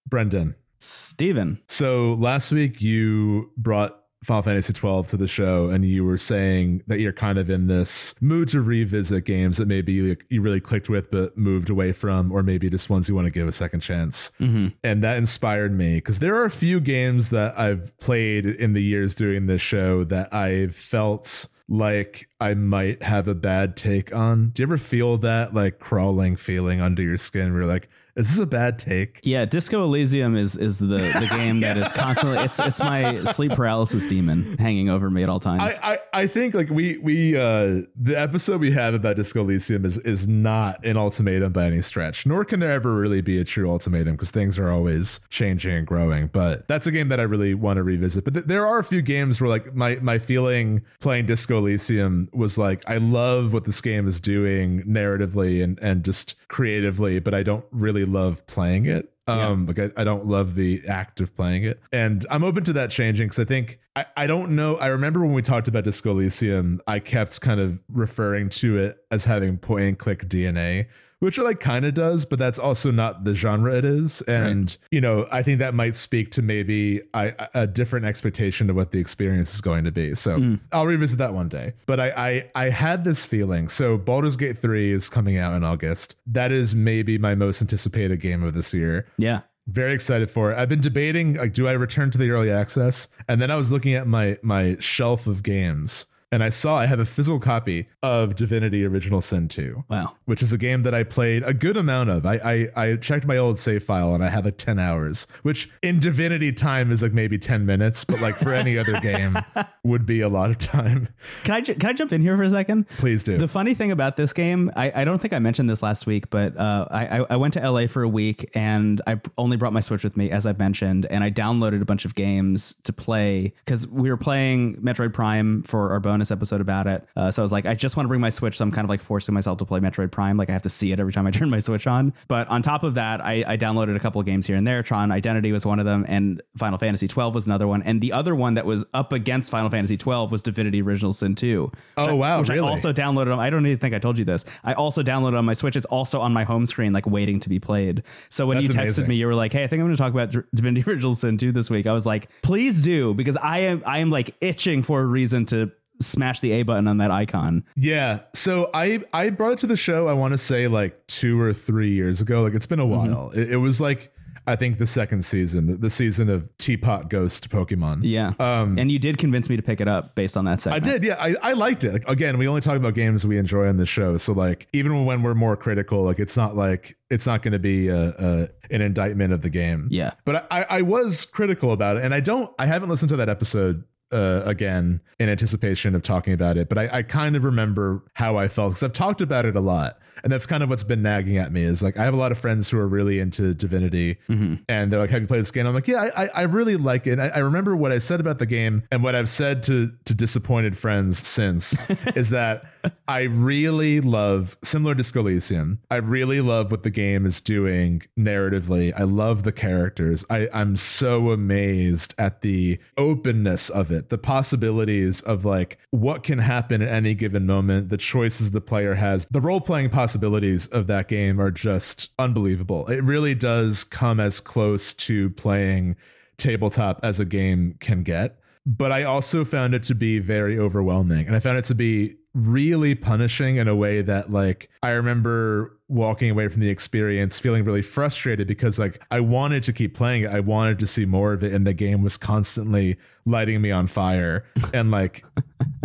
Brendon, Stephen. So last week you brought Final Fantasy 12 to the show and you were saying that you're kind of in this mood to revisit games that maybe you, you really clicked with but moved away from or maybe just ones you want to give a second chance. Mm-hmm. And that inspired me because there are a few games that I've played in the years doing this show that I felt like I might have a bad take on. Do you ever feel that like crawling feeling under your skin where you're like, is this a bad take? Yeah, Disco Elysium is is the *laughs* the game yeah. that is constantly it's it's my sleep paralysis demon hanging over me at all times. I I, I think like we we uh the episode we have about Disco Elysium is is not an ultimatum by any stretch. Nor can there ever really be a true ultimatum because things are always changing and growing. But that's a game that I really want to revisit. But th- there are a few games where like my my feeling playing Disco Elysium was like I love what this game is doing narratively and and just creatively, but I don't really love playing it. Um, yeah. like I, I don't love the act of playing it, and I'm open to that changing because I think I, I don't know. I remember when we talked about Disco Elysium, I kept kind of referring to it as having point and click DNA, which it like kind of does, but that's also not the genre it is. And right. you know, I think that might speak to maybe I, a different expectation of what the experience is going to be. So mm. I'll revisit that one day. But I, I I had this feeling. So Baldur's Gate three is coming out in August. That is maybe my most anticipated game of this year. Yeah very excited for it. I've been debating like do I return to the early access? And then I was looking at my my shelf of games and I saw I have a physical copy of Divinity Original Sin 2. Wow. Which is a game that I played a good amount of. I, I, I checked my old save file and I have like 10 hours, which in Divinity time is like maybe 10 minutes, but like for any other game *laughs* would be a lot of time. Can I, ju- can I jump in here for a second? Please do. The funny thing about this game, I, I don't think I mentioned this last week, but uh, I, I went to LA for a week and I only brought my Switch with me, as I've mentioned, and I downloaded a bunch of games to play because we were playing Metroid Prime for our bonus bonus episode about it. Uh, so I was like, I just want to bring my Switch, so I'm kind of like forcing myself to play Metroid Prime. Like I have to see it every time I *laughs* turn my Switch on. But on top of that, I, I downloaded a couple of games here and there. Tron Identity was one of them, and Final Fantasy 12 was another one. And the other one that was up against Final Fantasy 12 was Divinity Original Sin 2. Oh wow! Which really? I also downloaded. On, I don't even think I told you this. I also downloaded on my Switch. It's also on my home screen, like waiting to be played. So when That's you texted amazing. me, you were like, "Hey, I think I'm going to talk about *laughs* Divinity Original Sin 2 this week." I was like, "Please do," because I am I am like itching for a reason to smash the A button on that icon. Yeah. So I I brought it to the show. I want to say like two or three years ago. Like it's been a mm-hmm. while. Mm-hmm. It, it, was like I think the second season, the, the, season of Teapot Ghost Pokemon. Yeah. Um, and you did convince me to pick it up based on that segment. I did. Yeah. I, I liked it. Like, again, we only talk about games we enjoy on the show. So like even when we're more critical, like it's not like it's not going to be a, a, an indictment of the game. Yeah. But I, I was critical about it, and I don't. I haven't listened to that episode uh, again in anticipation of talking about it, but I, I kind of remember how I felt because I've talked about it a lot, and that's kind of what's been nagging at me. Is like I have a lot of friends who are really into Divinity, mm-hmm. and they're like, "Have you played this game?" I'm like, "Yeah, I, I really like it." I, I, remember what I said about the game, and what I've said to to disappointed friends since *laughs* is that *laughs* I really love similar to Elysium. I really love what the game is doing narratively. I love the characters. I, I'm so amazed at the openness of it, the possibilities of like what can happen at any given moment, the choices the player has, the role playing possibilities of that game are just unbelievable. It really does come as close to playing tabletop as a game can get but I also found it to be very overwhelming. And I found it to be really punishing in a way that like I remember walking away from the experience feeling really frustrated because like I wanted to keep playing it. I wanted to see more of it and the game was constantly lighting me on fire *laughs* and like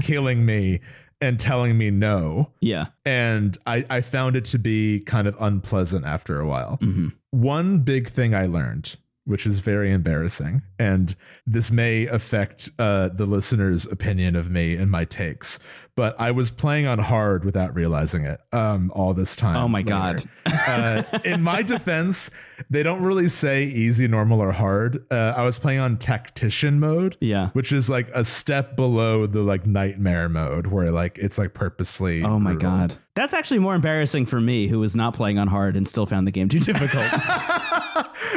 killing me and telling me no. Yeah. And I I found it to be kind of unpleasant after a while. Mm-hmm. One big thing I learned which is very embarrassing. And this may affect uh, the listener's opinion of me and my takes. But I was playing on hard without realizing it um, all this time. Oh my later. God. uh, in my *laughs* defense, they don't really say easy, normal, or hard. Uh, I was playing on tactician mode. Yeah. Which is like a step below the like nightmare mode where like it's like purposely. Oh my brutal. God. That's actually more embarrassing for me, who was not playing on hard and still found the game too *laughs* difficult. *laughs*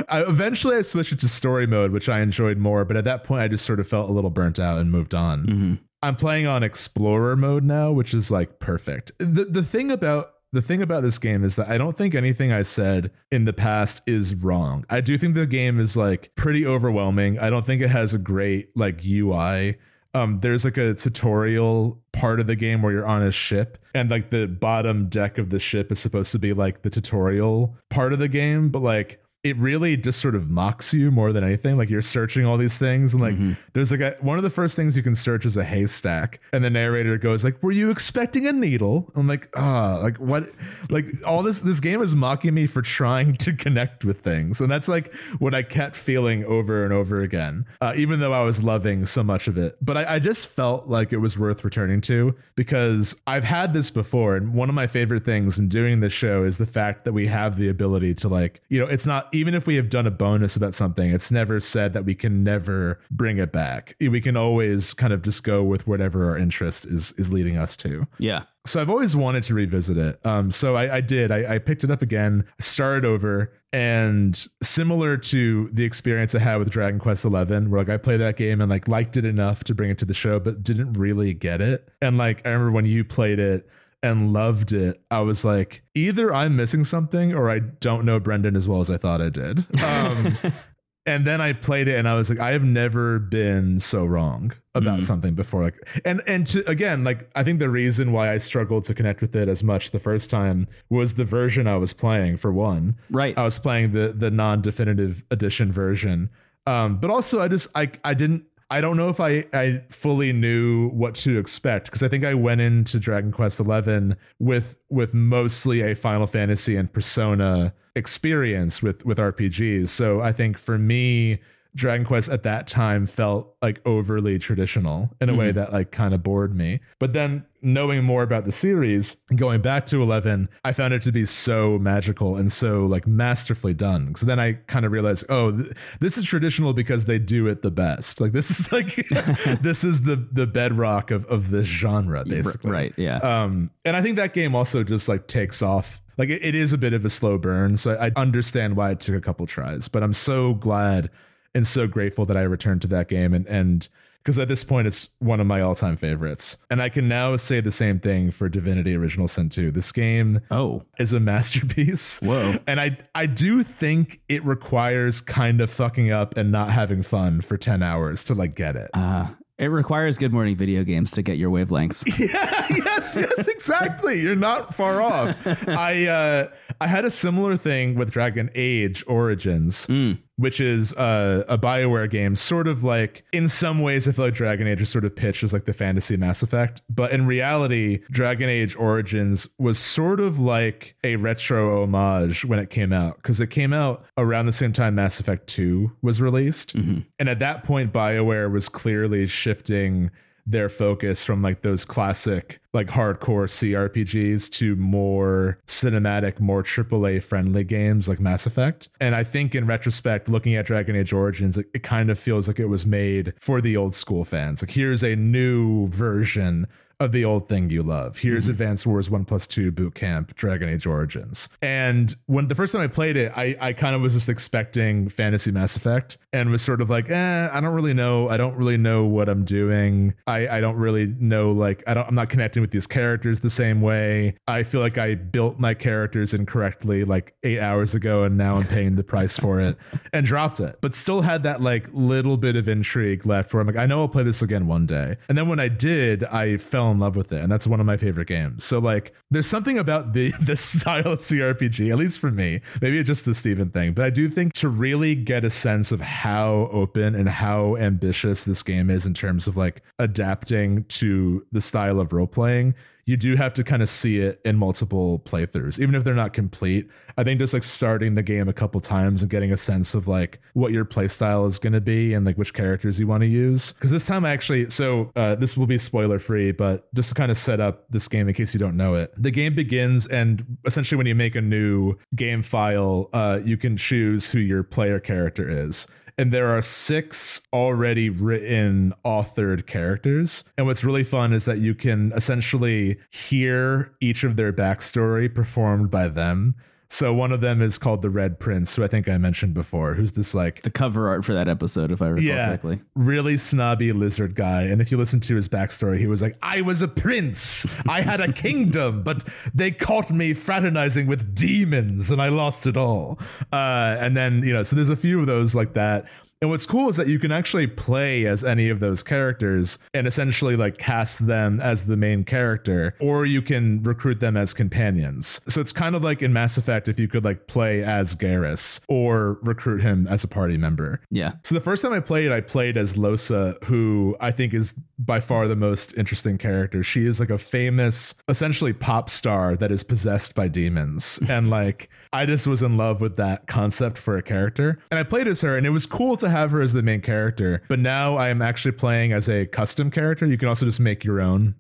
I, eventually, I switched it to story mode, which I enjoyed more. But at that point, I just sort of felt a little burnt out and moved on. Mm-hmm. I'm playing on explorer mode now, which is like perfect. The the thing about the thing about this game is that I don't think anything I said in the past is wrong. I do think the game is like pretty overwhelming. I don't think it has a great like UI. Um, there's like a tutorial part of the game where you're on a ship and like the bottom deck of the ship is supposed to be like the tutorial part of the game, but like it really just sort of mocks you more than anything. Like you're searching all these things, and like mm-hmm. there's like a, one of the first things you can search is a haystack, and the narrator goes like, "Were you expecting a needle?" I'm like, ah, like what? Like all this this game is mocking me for trying to connect with things, and that's like what I kept feeling over and over again, uh, even though I was loving so much of it. But I, I just felt like it was worth returning to because I've had this before, and one of my favorite things in doing this show is the fact that we have the ability to like, you know, it's not even if we have done a bonus about something, it's never said that we can never bring it back. We can always kind of just go with whatever our interest is is leading us to. Yeah. So I've always wanted to revisit it. Um, so I, I did. I, I, picked it up again, started over, and similar to the experience I had with Dragon Quest XI, where like I played that game and like liked it enough to bring it to the show, but didn't really get it. And like I remember when you played it, and loved it, I was like, either I'm missing something or I don't know Brendon as well as I thought I did. Um, *laughs* and then I played it and I was like, I have never been so wrong about mm. something before. Like, and and to, again, like I think the reason why I struggled to connect with it as much the first time was the version I was playing. For one, right? I was playing the the non definitive edition version. Um, but also I just I I didn't I don't know if I, I fully knew what to expect because I think I went into Dragon Quest XI with with mostly a Final Fantasy and Persona experience with with RPGs. So I think for me, Dragon Quest at that time felt like overly traditional in a mm way mm-hmm. that like kind of bored me. But then knowing more about the series, going back to 11, I found it to be so magical and so like masterfully done. So then I kind of realized, oh, th- this is traditional because they do it the best. Like this is like *laughs* *laughs* this is the the bedrock of of this genre basically. Right, yeah. Um and I think that game also just like takes off like it, it is a bit of a slow burn so i understand why it took a couple tries but i'm so glad and so grateful that I returned to that game and and because at this point it's one of my all-time favorites. And i can now say the same thing for divinity original sin 2 this game oh. is a *laughs* masterpiece. Whoa. And i i do think it requires kind of fucking up and not having fun for 10 hours to like get it. Uh it requires good morning video games to get your wavelengths. *laughs* Yeah, yes, *laughs* yes, exactly. You're not far off. I uh I had a similar thing with Dragon Age Origins. Mm which is uh, a Bioware game, sort of like in some ways, I feel like Dragon Age is sort of pitched as like the fantasy Mass Effect, but in reality, Dragon Age Origins was sort of like a retro homage when it came out because it came out around the same time Mass Effect 2 was released. Mm-hmm. And at that point, Bioware was clearly shifting their focus from like those classic like hardcore CRPGs to more cinematic, more AAA friendly games like Mass Effect. And I think in retrospect, looking at Dragon Age Origins, it, it kind of feels like it was made for the old school fans. Like here's a new version of the old thing you love. Here's mm-hmm. Advance Wars 1 plus 2 Boot Camp, Dragon Age Origins. And when the first time I played it, I, I kind of was just expecting Fantasy Mass Effect and was sort of like, eh, I don't really know. I don't really know what I'm doing. I, I don't really know, like, I don't, I'm not connecting with these characters the same way. I feel like I built my characters incorrectly like eight hours ago and now I'm paying the price for it *laughs* and dropped it, but still had that like little bit of intrigue left where I'm like, I know I'll play this again one day. And then when I did, I fell fell in love with it, and that's one of my favorite games. So like, there's something about the *laughs* the style of CRPG, at least for me. Maybe it's just the Stephen thing, but I do think to really get a sense of how open and how ambitious this game is in terms of like adapting to the style of role playing you do have to kind of see it in multiple playthroughs, even if they're not complete. I think just like starting the game a couple times and getting a sense of like what your playstyle is going to be and like which characters you want to use. Because this time I actually, so uh, this will be spoiler free, but just to kind of set up this game in case you don't know it, the game begins and essentially when you make a new game file, uh, you can choose who your player character is and there are six already written authored characters. And what's really fun is that you can essentially hear each of their backstory performed by them So one of them is called the Red Prince, who I think I mentioned before, who's this like The cover art for that episode, if I recall yeah, correctly. really snobby lizard guy. And if you listen to his backstory, he was like, I was a prince. I had a kingdom, but they caught me fraternizing with demons and I lost it all. Uh, and then, you know, so there's a few of those like that. And what's cool is that you can actually play as any of those characters and essentially like cast them as the main character, or you can recruit them as companions. So it's kind of like in Mass Effect if you could like play as Garrus or recruit him as a party member. Yeah. So the first time I played, I played as Lohse, who I think is by far the most interesting character. She is like a famous, essentially pop star that is possessed by demons. *laughs* and like, I just was in love with that concept for a character. And I played as her, and it was cool to have her as the main character. But now I am actually playing as a custom character. You can also just make your own.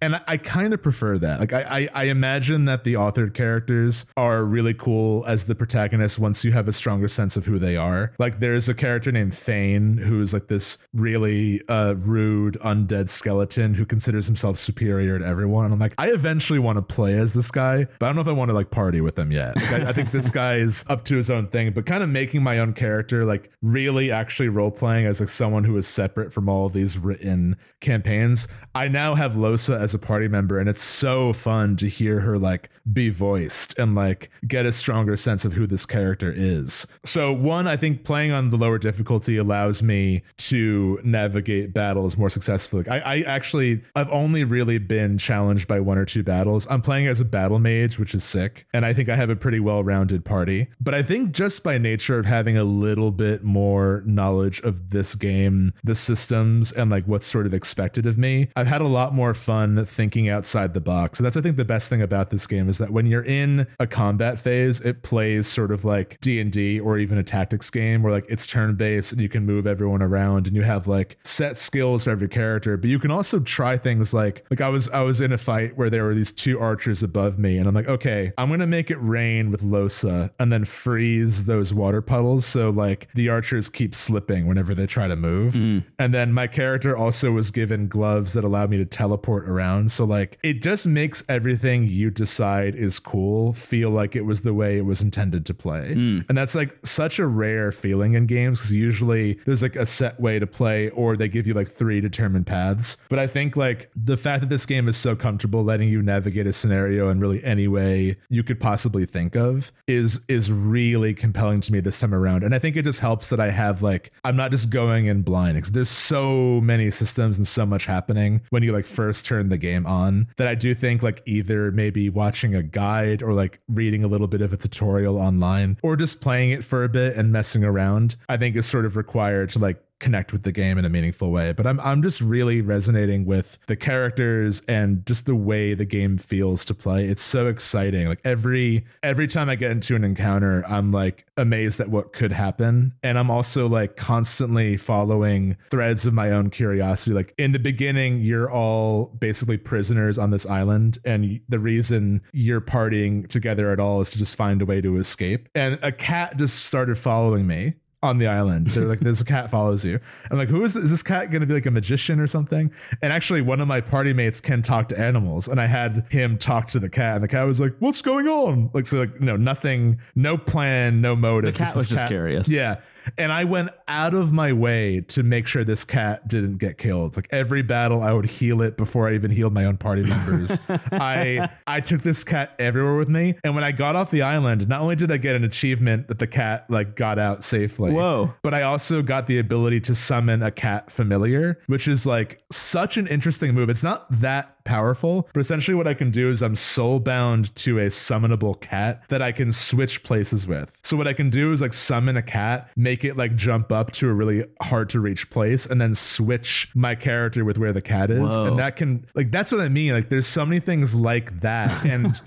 And I, I kind of prefer that. Like, I, I, I imagine that the authored characters are really cool as the protagonist once you have a stronger sense of who they are. Like, there's a character named Fane who's like this really uh, rude, undead skeleton who considers himself superior to everyone. And I'm like, I eventually want to play as this guy, but I don't know if I want to like party with him yet. Like, I, I think this guy is up to his own thing, but kind of making my own character, like really actually role playing as like someone who is separate from all these written campaigns. I now have Lohse as a party member, and it's so fun to hear her like be voiced and like get a stronger sense of who this character is. So, one, I think playing on the lower difficulty allows me to navigate battles more successfully. I, I actually, I've only really been challenged by one or two battles. I'm playing as a battle mage, which is sick, and I think I have a pretty well rounded party. But I think just by nature of having a little bit more knowledge of this game, the systems, and like what's sort of expected of me, I've had a lot more fun thinking outside the box. And that's, I think, the best thing about this game is that when you're in a combat phase, it plays sort of like D&D or even a tactics game where like it's turn-based and you can move everyone around and you have like set skills for every character, but you can also try things like like I was I was in a fight where there were these two archers above me and I'm like, "Okay, I'm going to make it rain with Lohse and then freeze those water puddles so like the archers keep slipping whenever they try to move." Hmm. And then my character also was given gloves that allow me to teleport around. So like it just makes everything you decide is cool feel like it was the way it was intended to play. Hmm. And that's like such a rare feeling in games because usually there's like a set way to play or they give you like three determined paths. But I think like the fact that this game is so comfortable letting you navigate a scenario in really any way you could possibly think of is is really compelling to me this time around. And I think it just helps that I have like I'm not just going in blind because there's so many systems and so much happening when you like first turn the game on that I do think like either maybe watching a guide or like reading a little bit of a tutorial online or just playing it for a bit and messing around, I think is sort of required to like connect with the game in a meaningful way. But I'm I'm just really resonating with the characters and just the way the game feels to play. It's so exciting. Like every every time I get into an encounter, I'm like amazed at what could happen. And I'm also like constantly following threads of my own curiosity. Like in the beginning, you're all basically prisoners on this island and the reason you're partying together at all is to just find a way to escape. And a cat just started following me on the island. They're like, this cat follows you. I'm like, who is this? Is this cat going to be like a magician or something? And actually, one of my party mates can talk to animals, and I had him talk to the cat, and the cat was like, "What's going on?" Like, so like, no, nothing, no plan, no motive. The cat this was just curious. Yeah. And I went out of my way to make sure this cat didn't get killed. Like every battle, I would heal it before I even healed my own party members. *laughs* I I took this cat everywhere with me, and when I got off the island, not only did I get an achievement that the cat like got out safely, Whoa. but I also got the ability to summon a cat familiar, which is like such an interesting move. It's not that powerful, but essentially what I can do is I'm soul bound to a summonable cat that I can switch places with. So what I can do is like summon a cat, make it like jump up to a really hard to reach place, and then switch my character with where the cat is. Whoa. And that can like that's what I mean. Like there's so many things like that. *laughs* And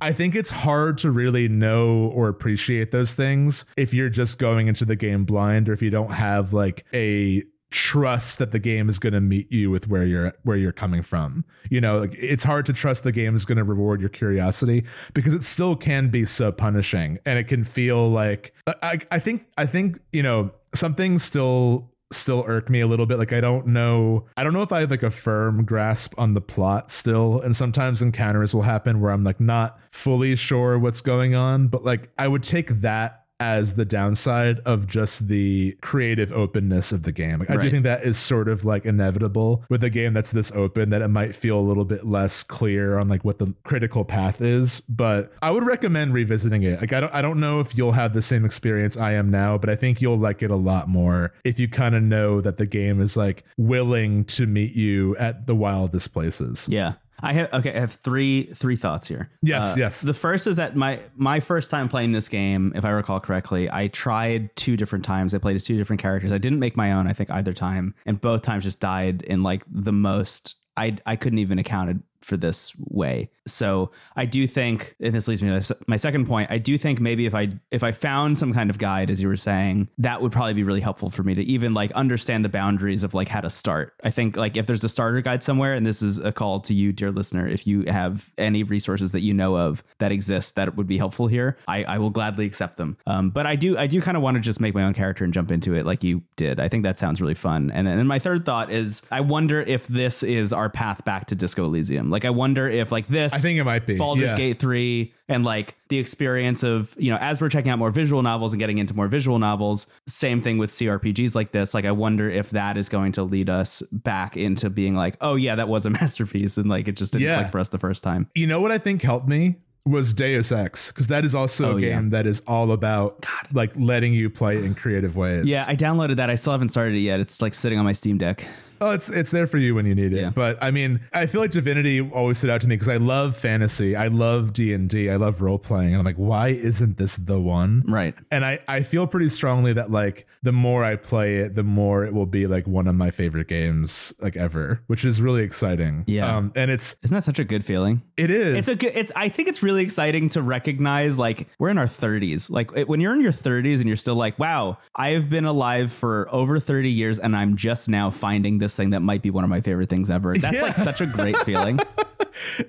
I think it's hard to really know or appreciate those things if you're just going into the game blind or if you don't have like a trust that the game is going to meet you with where you're where you're coming from you know like it's hard to trust the game is going to reward your curiosity because it still can be so punishing and it can feel like i i think i think you know something still still irk me a little bit. Like I don't know, I don't know if I have like a firm grasp on the plot still. And sometimes encounters will happen where I'm like not fully sure what's going on, but like I would take that as the downside of just the creative openness of the game. Like, I do think that is sort of like inevitable with a game that's this open that it might feel a little bit less clear on like what the critical path is. But I would recommend revisiting it. Like I don't I don't know if you'll have the same experience I am now, but I think you'll like it a lot more if you kind of know that the game is like willing to meet you at the wildest places. Yeah. I have okay. I have three three thoughts here. Uh, Yes, yes. The first is that my my first time playing this game, if I recall correctly, I tried two different times. I played as two different characters. I didn't make my own. I think either time, and both times just died in like the most. I I couldn't even account for this way. So I do think, and this leads me to my second point. I do think maybe if I if I found some kind of guide, as you were saying, that would probably be really helpful for me to even like understand the boundaries of like how to start. I think like if there's a starter guide somewhere, and this is a call to you, dear listener, if you have any resources that you know of that exist that would be helpful here, I, I will gladly accept them. Um, but I do I do kind of want to just make my own character and jump into it like you did. I think that sounds really fun. And then my third thought is I wonder if this is our path back to Disco Elysium. Like I wonder if like this I think it might be. Baldur's yeah. Gate 3 and like the experience of, you know, as we're checking out more visual novels and getting into more visual novels, same thing with CRPGs like this. Like I wonder if that is going to lead us back into being like, oh yeah, that was a *laughs* masterpiece and like it just didn't Yeah. click for us the first time. You know what I think helped me was Deus Ex because that is also Oh, a yeah. game that is all about like letting you play in creative ways. Yeah, I downloaded that. I still haven't started it yet. It's like sitting on my Steam Deck. Oh, it's it's there for you when you need it. Yeah. But I mean, I feel like Divinity always stood out to me because I love fantasy, I love D and I love role playing, and I'm like, why isn't this the one? Right. And I I feel pretty strongly that like the more I play it, the more it will be like one of my favorite games like ever, which is really exciting. Yeah. Um, and it's Isn't that such a good feeling? it is. It's a good. It's. I think it's really exciting to recognize like we're in our 30s. Like it- when you're in your 30s and you're still like, wow, I have been alive for over 30 years and I'm just now finding this thing that might be one of my favorite things ever. That's Yeah. like such a great feeling. *laughs*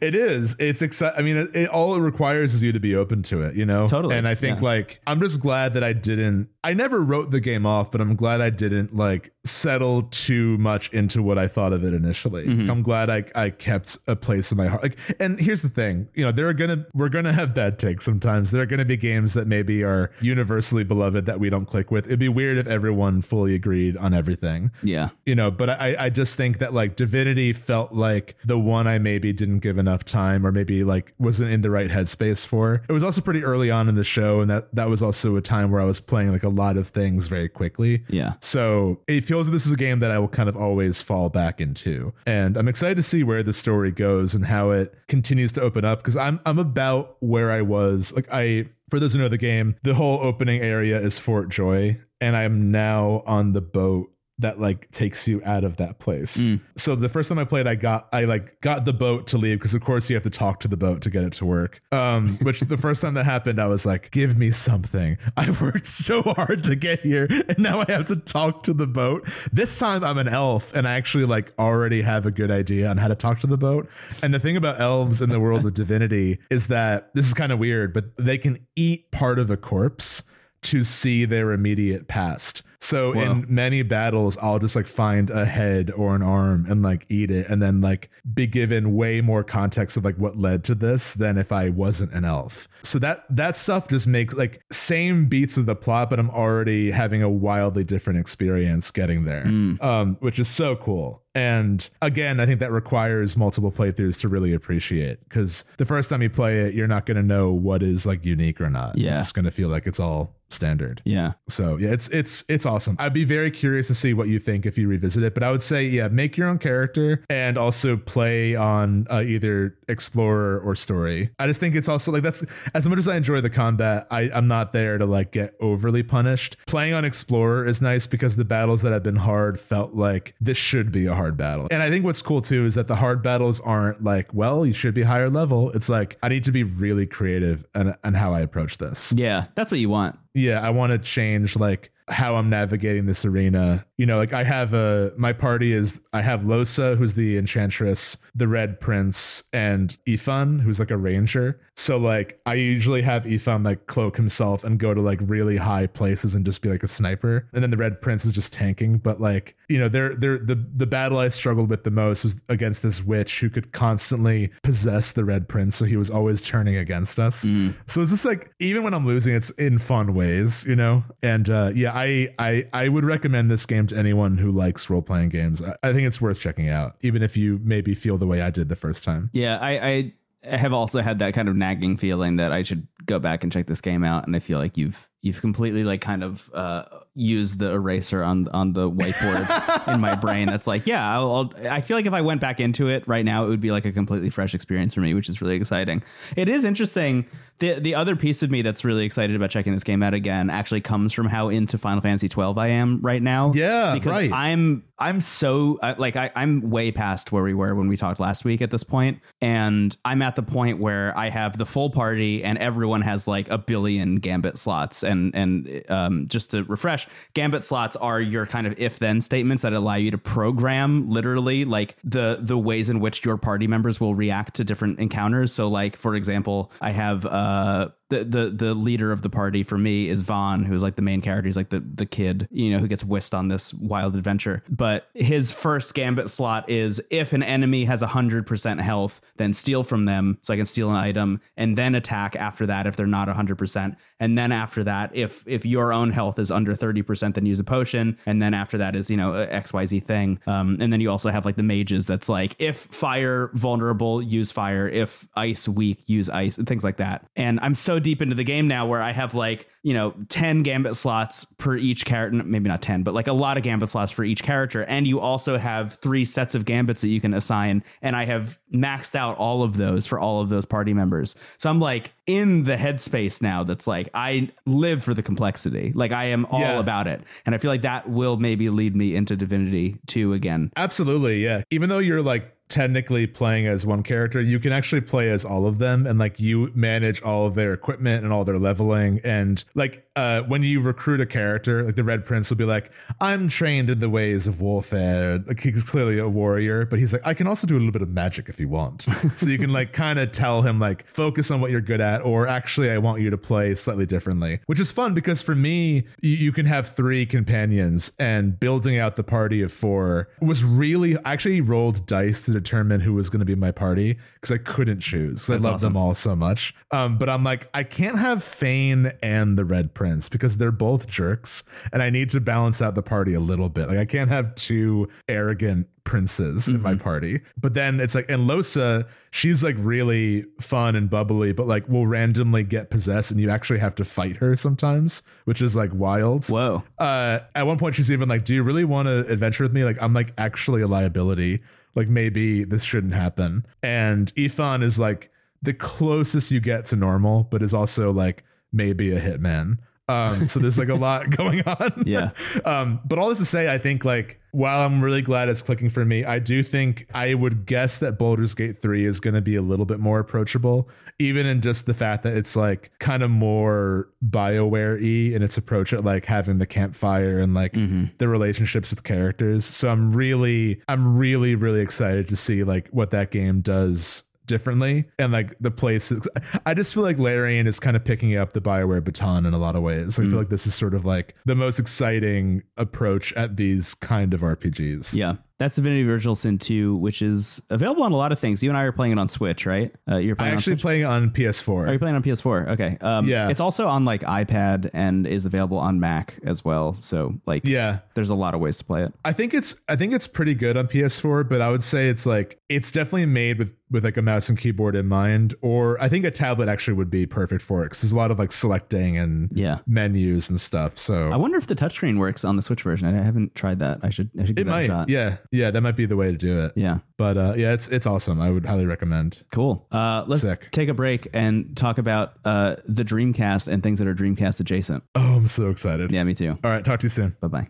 It is. It's exciting. I mean, it, it, all it requires is you to be open to it, you know? Totally, And I think, yeah. like, I'm just glad that I didn't, I never wrote the game off, but I'm glad I didn't, like, settle too much into what I thought of it initially. Mm-hmm. I'm glad I, I kept a place in my heart. Like, and here's the thing, you know, there are gonna, we're gonna have bad takes sometimes. There are gonna be games that maybe are universally beloved that we don't click with. It'd be weird if everyone fully agreed on everything Yeah. you know but i i just think that like divinity felt like the one i maybe didn't give enough time or maybe like wasn't in the right headspace for it was also pretty early on in the show and that that was also a time where i was playing like a lot of things very quickly Yeah. so it feels like this is a game that I will kind of always fall back into. And I'm excited to see where the story goes and how it continues to open up because I'm I'm about where I was. Like I for those who know the game, the whole opening area is Fort Joy, and I'm now on the boat that like takes you out of that place. Mm. So the first time I played, I got I like got the boat to leave because of course you have to talk to the boat to get it to work. Um, *laughs* which the first time that happened, I was like, "Give me something." *laughs* I worked so hard to get here, and now I have to talk to the boat. This time I'm an elf, and I actually like already have a good idea on how to talk to the boat. And the thing about elves in the world of *laughs* divinity is that this is kind of weird, but they can eat part of a corpse to see their immediate past. So Whoa. in many battles, I'll just like find a head or an arm and like eat it, and then like be given way more context of like what led to this than if I wasn't an elf. So that that stuff just makes like same beats of the plot, but I'm already having a wildly different experience getting there, um, which is so cool. And again, I think that requires multiple playthroughs to really appreciate because the first time you play it, you're not going to know what is like unique or not. Yeah. It's just going to feel like it's all standard. Yeah. So yeah, it's it's it's awesome. I'd be very curious to see what you think if you revisit it. But I would say yeah, make your own character and also play on uh, either explorer or story. I just think it's also like that's as much as I enjoy the combat, I I'm not there to like get overly punished. Playing on explorer is nice because the battles that have been hard felt like this should be a hard battle. And I think what's cool too is that the hard battles aren't like well you should be higher level. It's like I need to be really creative and and how I approach this. Yeah. That's what you want. Yeah, I want to change like how I'm navigating this arena. You know, like I have a my party is I have Lohse, who's the enchantress, the Red Prince, and Ifan, who's like a ranger. So like I usually have Ifan like cloak himself and go to like really high places and just be like a sniper. And then the Red Prince is just tanking. But like, you know, they're they're the the battle I struggled with the most was against this witch who could constantly possess the Red Prince. So he was always turning against us. So it's just like even when I'm losing, it's in fun ways, you know? And uh yeah, I I I would recommend this game to anyone who likes role playing games. I, I think it's worth checking out, even if you maybe feel the way I did the first time. Yeah, I, I have also had that kind of nagging feeling that I should go back and check this game out, and I feel like you've you've completely like kind of uh, used the eraser on on the whiteboard in my brain. That's like, yeah, I'll, I'll, I feel like if I went back into it right now, it would be like a completely fresh experience for me, which is really exciting. It is interesting. The the other piece of me that's really excited about checking this game out again actually comes from how into Final Fantasy 12 I am right now. Yeah, because right. I'm I'm so like I, I'm way past where we were when we talked last week at this point, and I'm at the point where I have the full party and everyone has like a billion gambit slots, and and um, just to refresh, gambit slots are your kind of if then statements that allow you to program literally like the the ways in which your party members will react to different encounters. So like for example, I have uh the, the the leader of the party for me is Vaan, who's like the main character. He's like the the kid, you know, who gets whisked on this wild adventure. But his first gambit slot is if an enemy has hundred percent health, then steal from them, so I can steal an item, and then attack after that if they're not hundred percent. And then after that, if if your own health is under thirty percent, then use a potion. And then after that is you know X Y Z thing. Um, and then you also have like the mages. That's like if fire vulnerable, use fire. If ice weak, use ice, and things like that. And I'm so deep into the game now where I have like, you know, 10 gambit slots per each character, maybe not 10, but like a lot of gambit slots for each character. And you also have three sets of gambits that you can assign. And I have maxed out all of those for all of those party members. So I'm like in the headspace now that's like, I live for the complexity. Like I am all Yeah. about it. And I feel like that will maybe lead me into Divinity 2 again. Absolutely, yeah. Even though you're like technically playing as one character, you can actually play as all of them and like you manage all of their equipment and all their leveling and like uh when you recruit a character, like the Red Prince will be like, I'm trained in the ways of warfare. Like he's clearly a warrior, but he's like, I can also do a little bit of magic if you want. so you can like kind of tell him like focus on what you're good at, or actually I want you to play slightly differently. Which is fun because for me, you, you can have three companions and building out the party of four was really actually rolled dice to determine who was going to be my party because I couldn't choose. I love awesome. them all so much. Um, but I'm like, I can't have Fane and the Red Prince because they're both jerks, and I need to balance out the party a little bit. Like I can't have two arrogant princes in my party. But then it's like, and Lohse, she's like really fun and bubbly, but like will randomly get possessed, and you actually have to fight her sometimes, which is like wild. Whoa. Uh, at one point, she's even like, "Do you really want to adventure with me? Like, I'm like actually a liability. Like, maybe this shouldn't happen." And Ifan is like the closest you get to normal, but is also like maybe a hitman. Um, so there's like a *laughs* lot going on. Yeah. Um, but all this to say, I think like while I'm really glad it's clicking for me, I do think I would guess that Baldur's Gate 3 is going to be a little bit more approachable, even in just the fact that it's like kind of more Bioware y in its approach at like having the campfire and like the relationships with characters. So I'm really, I'm really, really excited to see like what that game does differently. And like the places i just feel like larian is kind of picking up the bioware baton in a lot of ways. I feel mm. like this is sort of like the most exciting approach at these kind of rpgs Yeah. That's Divinity Original Sin 2, which is available on a lot of things. You and I are playing it on Switch, right? Uh, you're playing actually on playing on ps4 Are you playing on PS4? Okay. Um, Yeah. It's also on like iPad and is available on Mac as well. So like, yeah there's a lot of ways to play it. I think it's I think it's pretty good on PS4, but I would say it's like it's definitely made with with like a mouse and keyboard in mind. Or I think a tablet actually would be perfect for it because there's a lot of like selecting and Yeah. menus and stuff. So I wonder if the touchscreen works on the Switch version. I haven't tried that. I should. I should give it that a shot. yeah, yeah, that might be the way to do it. Yeah. But uh, yeah, it's it's awesome. I would highly recommend. Cool. Uh, let's Sick. take a break and talk about uh, the Dreamcast and things that are Dreamcast adjacent. Oh, I'm so excited. Yeah, me too. All right, talk to you soon. Bye bye.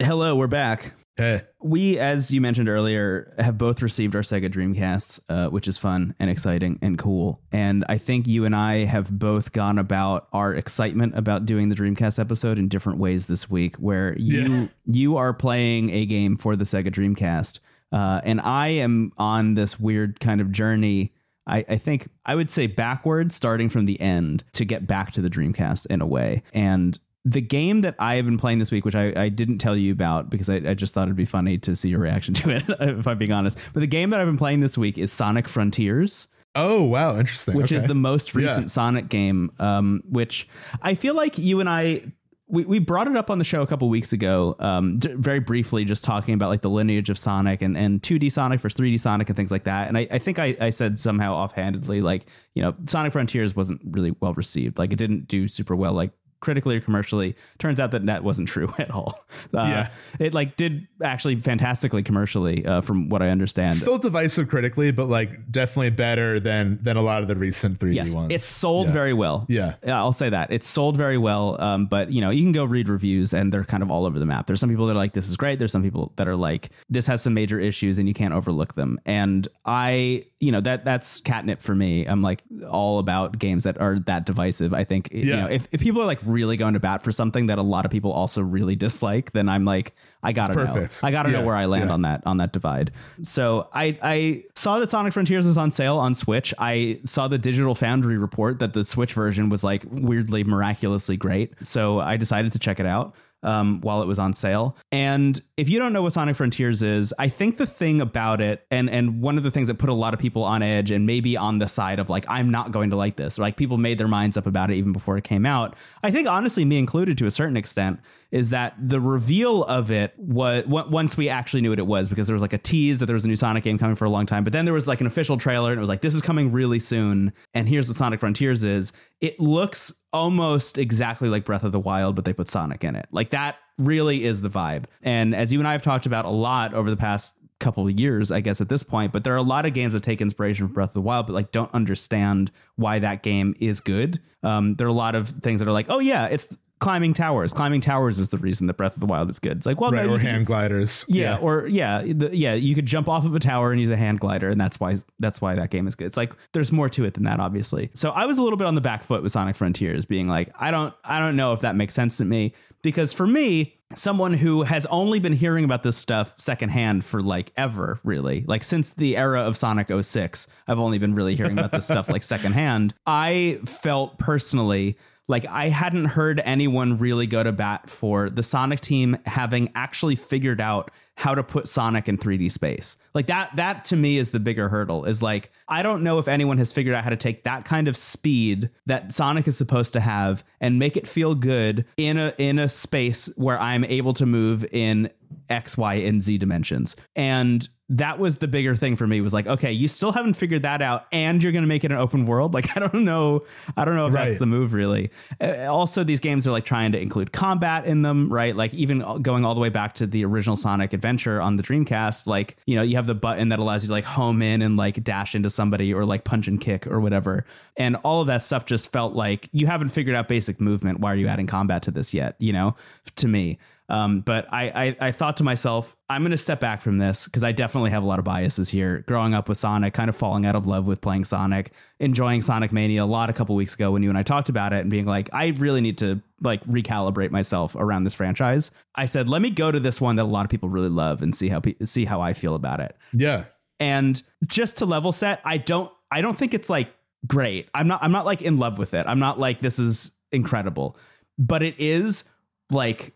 Hello, we're back. Hey, We, as you mentioned earlier, have both received our Sega Dreamcasts, uh, which is fun and exciting and cool. And I think you and I have both gone about our excitement about doing the Dreamcast episode in different ways this week. Where you Yeah. *laughs* you are playing a game for the Sega Dreamcast, uh, and I am on this weird kind of journey. I, I think I would say backwards, starting from the end to get back to the Dreamcast in a way. And the game that I have been playing this week, which I, I didn't tell you about because I, I just thought it'd be funny to see your reaction *laughs* to it, if I'm being honest. But the game that I've been playing this week is Sonic Frontiers, oh wow, interesting. which is the most recent Yeah. Sonic game, um, which I feel like you and I. We, we brought it up on the show a couple weeks ago, um, d- very briefly, just talking about like the lineage of Sonic and, and 2D Sonic versus 3D Sonic and things like that. And I, I think I, I said somehow offhandedly, like, you know, Sonic Frontiers wasn't really well received. Like, it didn't do super well, like critically or commercially. Turns out that that wasn't true *laughs* at all. Uh, Yeah. It like did actually fantastically commercially, uh, from what I understand. still divisive critically, but like definitely better than than a lot of the recent 3D Yes, ones. it's sold Yeah. very well. Yeah. I'll say that it sold very well. Um, but you know, you can go read reviews, and they're kind of all over the map. There's some people that are like, "This is great." There's some people that are like, "This has some major issues, and you can't overlook them." And I, you know, that that's catnip for me. I'm like all about games that are that divisive. I think you know, if if people are like really going to bat for something that a lot of people also really dislike, then I'm like, I gotta know. I gotta know where I land yeah. on that on that divide. So I I saw that Sonic Frontiers was on sale on Switch. I saw the Digital Foundry report that the Switch version was like weirdly miraculously great. So I decided to check it out. Um, while it was on sale. And if you don't know what Sonic Frontiers is, I think the thing about it, and and one of the things that put a lot of people on edge and maybe on the side of like, I'm not going to like this, like people made their minds up about it even before it came out. I think honestly, me included to a certain extent, is that the reveal of it was once we actually knew what it was because there was like a tease that there was a new Sonic game coming for a long time, but then there was like an official trailer and it was like this is coming really soon, and here's what Sonic Frontiers is. It looks almost exactly like Breath of the Wild, but they put Sonic in it. Like that really is the vibe. And as you and I have talked about a lot over the past couple of years, I guess at this point, but there are a lot of games that take inspiration from Breath of the Wild, but like don't understand why that game is good. Um, there are a lot of things that are like, oh yeah, it's climbing towers. Climbing towers is the reason that Breath of the Wild is good. It's like, well, right, no, or hand gliders. yeah, or yeah, the, yeah, you could jump off of a tower and use a hand glider, and that's why that's why that game is good. It's like there's more to it than that, obviously. So I was a little bit on the back foot with Sonic Frontiers, being like, I don't, I don't know if that makes sense to me because for me, someone who has only been hearing about this stuff secondhand for like ever, really, like since the era of Sonic 06, I've only been really hearing about this stuff like *laughs* secondhand. I felt personally like I hadn't heard anyone really go to bat for the Sonic team having actually figured out how to put Sonic in 3D space. Like that that to me is the bigger hurdle is like I don't know if anyone has figured out how to take that kind of speed that Sonic is supposed to have and make it feel good in a in a space where I'm able to move in X, Y, and Z dimensions. And that was the bigger thing for me was like, okay, you still haven't figured that out and you're going to make it an open world. Like, *laughs* I don't know. I don't know if that's the move really. Uh, also, these games are like trying to include combat in them, right? Like even going all the way back to the original Sonic Adventure on the Dreamcast, like, you know, you have the button that allows you to like home in and like dash into somebody or like punch and kick or whatever. And all of that stuff just felt like you haven't figured out basic movement. Why are you adding combat to this yet? You know, to me. Um, but I, I, I thought to myself, I'm going to step back from this because I definitely have a lot of biases here. Growing up with Sonic, kind of falling out of love with playing Sonic, enjoying Sonic Mania a lot a couple weeks ago when you and I talked about it and being like, I really need to like recalibrate myself around this franchise. I said, let me go to this one that a lot of people really love and see how pe- see how I feel about it. Yeah. And just to level set, I don't I don't think it's like great. I'm not I'm not like in love with it. I'm not like this is incredible. But it is like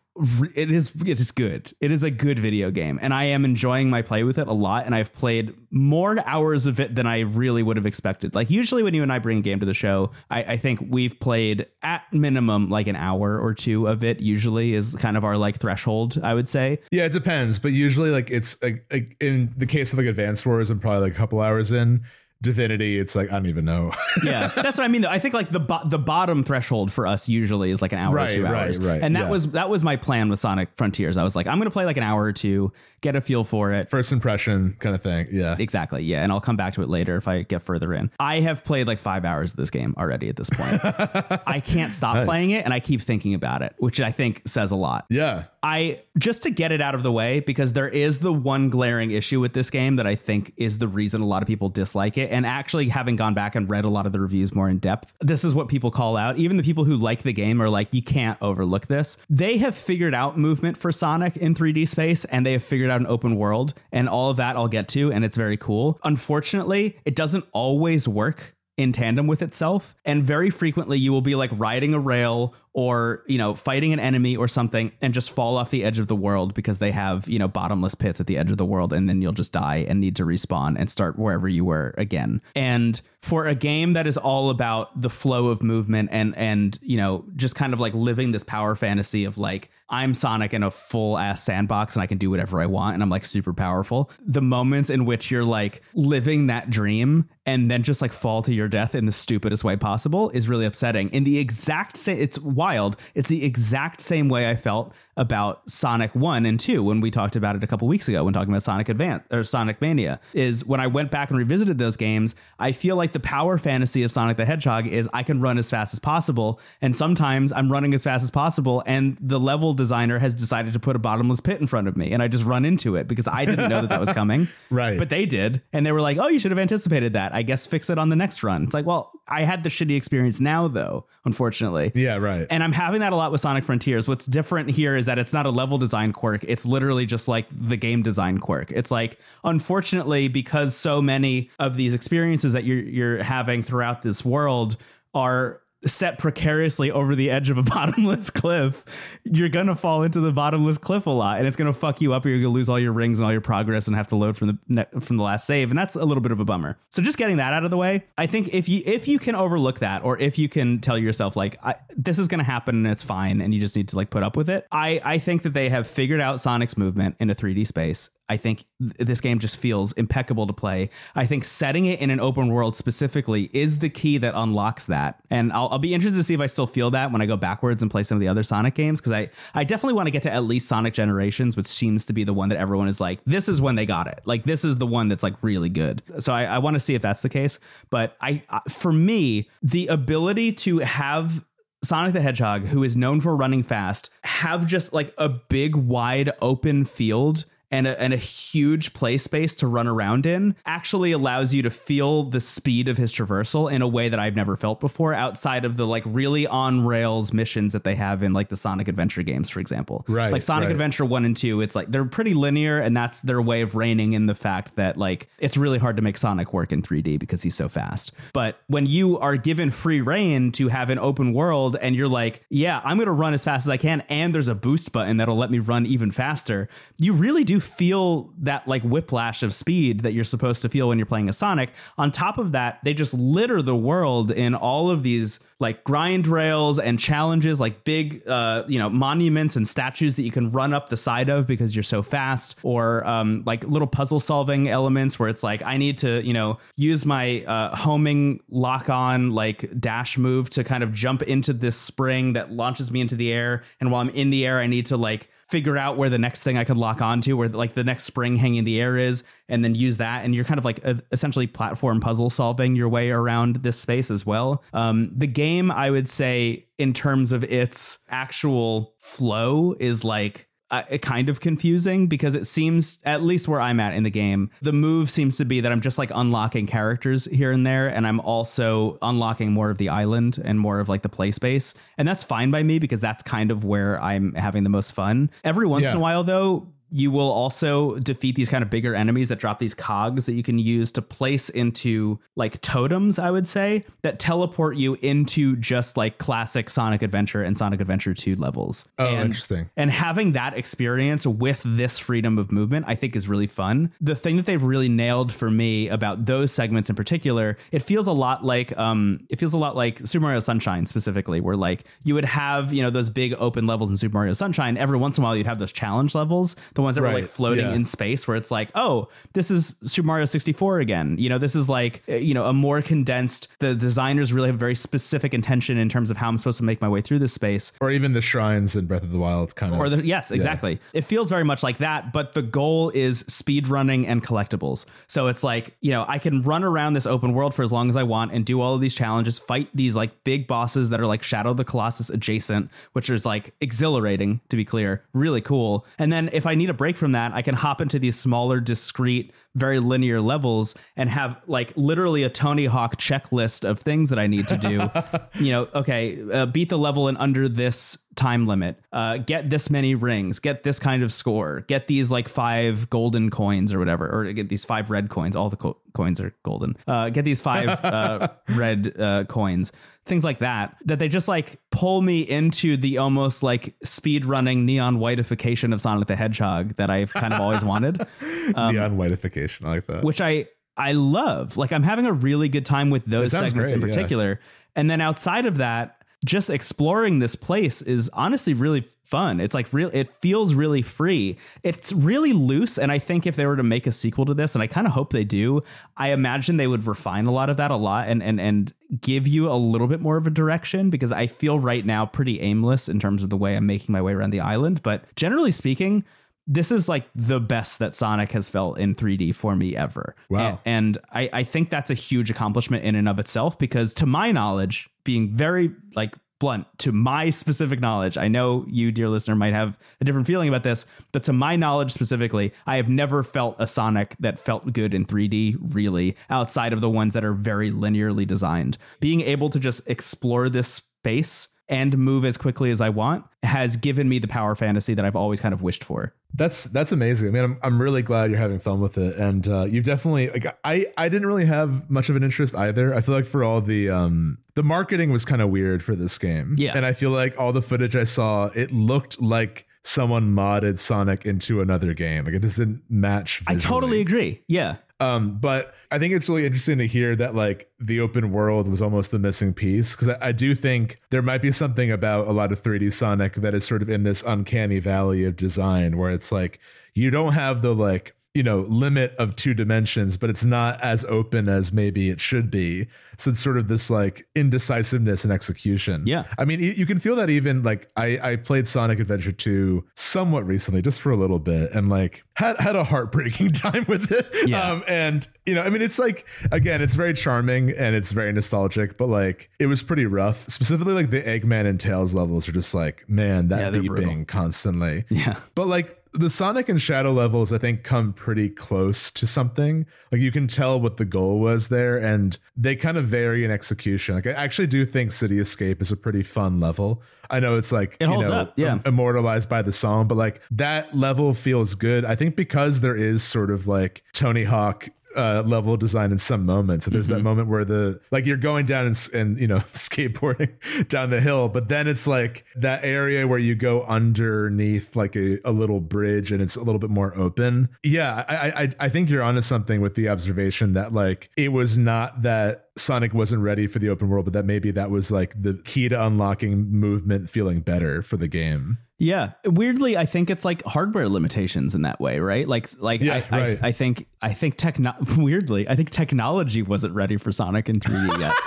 it is it is good. It is a good video game and I am enjoying my play with it a lot and I've played more hours of it than I really would have expected. Like usually when you and I bring a game to the show, I, I think we've played at minimum like an hour or two of it usually is kind of our like threshold, I would say. Yeah, it depends, but usually like it's like, like in the case of like Advance Wars, I'm probably like a couple hours in. Divinity, it's like I don't even know. *laughs* yeah, that's what I mean. though. I think like the bo- the bottom threshold for us usually is like an hour Right, or two right, hours, right, and that yeah. was that was my plan with Sonic Frontiers. I was like, I'm going to play like an hour or two, get a feel for it. First impression kind of thing. Yeah. Exactly, yeah, and I'll come back to it later if I get further in. I have played like five hours of this game already at this point. *laughs* I can't stop Nice. playing it, and I keep thinking about it, which I think says a lot. Yeah. I just to get it out of the way because there is the one glaring issue with this game that I think is the reason a lot of people dislike it. And actually, having gone back and read a lot of the reviews more in depth, this is what people call out. Even the people who like the game are like, you can't overlook this. They have figured out movement for Sonic in 3D space, and they have figured out an open world, and all of that I'll get to, and it's very cool. Unfortunately, it doesn't always work in tandem with itself and very frequently you will be like riding a rail or you know fighting an enemy or something and just fall off the edge of the world because they have you know bottomless pits at the edge of the world and then you'll just die and need to respawn and start wherever you were again and for a game that is all about the flow of movement and and you know just kind of like living this power fantasy of like I'm Sonic in a full ass sandbox and I can do whatever I want and I'm like super powerful. The moments in which you're like living that dream and then just like fall to your death in the stupidest way possible is really upsetting. In the exact same, it's wild. It's the exact same way I felt about Sonic 1 and 2 when we talked about it a couple weeks ago when talking about Sonic Advance or Sonic Mania is when I went back and revisited those games, I feel like the power fantasy of Sonic the Hedgehog is I can run as fast as possible and sometimes I'm running as fast as possible and the level designer has decided to put a bottomless pit in front of me and I just run into it because I didn't know that that was coming. *laughs* right. But they did and they were like, "Oh, you should have anticipated that. I guess fix it on the next run." It's like, "Well, I had the shitty experience now though, unfortunately." Yeah, right. And I'm having that a lot with Sonic Frontiers. What's different here is that it's not a level design quirk. It's literally just like the game design quirk. It's like, unfortunately, because so many of these experiences that you're you're having throughout this world are set precariously over the edge of a *laughs* bottomless cliff, you're gonna fall into the bottomless cliff a lot, and it's gonna fuck you up. Or you're gonna lose all your rings and all your progress, and have to load from the from the last save, and that's a little bit of a bummer. So just getting that out of the way, I think if you if you can overlook that, or if you can tell yourself like this is gonna happen and it's fine, and you just need to like put up with it, I I think that they have figured out Sonic's movement in a 3D space. I think th- this game just feels impeccable to play. I think setting it in an open world specifically is the key that unlocks that. And I'll, I'll be interested to see if I still feel that when I go backwards and play some of the other Sonic games because I, I definitely want to get to at least Sonic Generations, which seems to be the one that everyone is like, this is when they got it. Like, this is the one that's like really good. So I, I want to see if that's the case. But I, I, for me, the ability to have Sonic the Hedgehog, who is known for running fast, have just like a big, wide open field and a, and a huge play space to run around in actually allows you to feel the speed of his traversal in a way that I've never felt before outside of the like really on rails missions that they have in like the Sonic Adventure games, for example. Right, Like Sonic right. Adventure 1 and 2, it's like they're pretty linear and that's their way of reining in the fact that like it's really hard to make Sonic work in 3D because he's so fast. But when you are given free reign to have an open world and you're like, yeah, I'm going to run as fast as I can and there's a boost button that'll let me run even faster, you really do feel that like whiplash of speed that you're supposed to feel when you're playing a Sonic. On top of that, they just litter the world in all of these like grind rails and challenges, like big, uh, you know, monuments and statues that you can run up the side of because you're so fast, or um, like little puzzle solving elements where it's like I need to, you know, use my uh, homing lock on like dash move to kind of jump into this spring that launches me into the air, and while I'm in the air, I need to like figure out where the next thing I could lock onto, where like the next spring hanging in the air is, and then use that. And you're kind of like uh, essentially platform puzzle solving your way around this space as well. Um, the game, I would say, in terms of its actual flow, is like uh, kind of confusing because it seems at least where I'm at in the game, the move seems to be that I'm just like unlocking characters here and there, and I'm also unlocking more of the island and more of like the play space, and that's fine by me because that's kind of where I'm having the most fun. Every once Yeah. in a while, though. You will also defeat these kind of bigger enemies that drop these cogs that you can use to place into like totems, I would say, that teleport you into just like classic Sonic Adventure and Sonic Adventure 2 levels. Oh, And- interesting. and having that experience with this freedom of movement, I think is really fun. The thing that they've really nailed for me about those segments in particular, it feels a lot like um it feels a lot like Super Mario Sunshine specifically, where like you would have, you know, those big open levels in Super Mario Sunshine. Every once in a while you'd have those challenge levels the ones that were like floating yeah. in space, where it's like, oh, this is Super Mario 64 again. You know, this is like, uh, you know, a more condensed. The designers really have very specific intention in terms of how I'm supposed to make my way through this space. Or even the shrines in Breath of the Wild kind of. Or the, yes, exactly. It feels very much like that, but the goal is speed running and collectibles. So it's like, you know, I can run around this open world for as long as I want and do all of these challenges, fight these like big bosses that are like Shadow of the Colossus adjacent, which is like exhilarating to be clear, really cool. And then if I need a break from that, I can hop into these smaller, discrete, very linear levels and have like literally a Tony Hawk checklist of things that I need to do. *laughs* you know, okay, uh, beat the level in under this time limit, uh, get this many rings, get this kind of score, get these like five golden coins or whatever, or get these five red coins. All the co- coins are golden. Uh, get these five uh, *laughs* red uh, coins, things like that. That they just like pull me into the almost like speed running neon whiteification of Sonic the Hedgehog that I've kind of always wanted. *laughs* Um, neon whiteification. I like that. which I I love. Like I'm having a really good time with those segments in great, yeah. particular. And then outside of that, just exploring this place is honestly really fun. It's like real it feels really free. It's really loose and I think if they were to make a sequel to this and I kind of hope they do, I imagine they would refine a lot of that a lot and and and give you a little bit more of a direction because I feel right now pretty aimless in terms of the way I'm making my way around the island, but generally speaking, this is like the best that Sonic has felt in 3D for me ever. Wow. A- And, I, I think that's a huge accomplishment in and of itself because, to my knowledge, being very like blunt, to my specific knowledge, I know you, dear listener, might have a different feeling about this, but to my knowledge specifically, I have never felt a Sonic that felt good in 3D, really, outside of the ones that are very linearly designed. Being able to just explore this space and move as quickly as I want has given me the power fantasy that I've always kind of wished for. That's that's amazing. I mean, I'm I'm really glad you're having fun with it, and uh, you've definitely like I I didn't really have much of an interest either. I feel like for all the um the marketing was kind of weird for this game, Yeah. and I feel like all the footage I saw, it looked like someone modded Sonic into another game. Like it didn't match. I totally agree. Yeah. Um, but I think it's really interesting to hear that like the open world was almost the missing piece because I, I do think there might be something about a lot of 3D Sonic that is sort of in this uncanny valley of design where it's like you don't have the like you know limit of two dimensions but it's not as open as maybe it should be so it's sort of this like indecisiveness in execution Yeah. i mean you, can feel that even like i i played sonic adventure 2 somewhat recently just for a little bit and like had had a heartbreaking *laughs* time with it Yeah. um and you know i mean it's like again it's very charming and it's very nostalgic but like it was pretty rough specifically like the eggman and tails levels are just like man Yeah, that they're beeping constantly Yeah. but like the Sonic and Shadow levels, I think, come pretty close to something. Like you can tell what the goal was there, and they kind of vary in execution. Like I actually do think City Escape is a pretty fun level. I know it's like It you know up, yeah. immortalized by the song, but like that level feels good. I think because there is sort of like Tony Hawk uh, level design in some moments. So there's that moment where the like you're going down and, and you know *laughs* skateboarding *laughs* down the hill, but then it's like that area where you go underneath like a, a little bridge and it's a little bit more open. Yeah, I, I I think you're onto something with the observation that like it was not that Sonic wasn't ready for the open world, but that maybe that was like the key to unlocking movement feeling better for the game. Yeah. Weirdly, I think it's like hardware limitations in that way, right? Like like Yeah, I, right. I I think I think techno *laughs* weirdly, I think technology wasn't ready for Sonic in 3D yet. *laughs*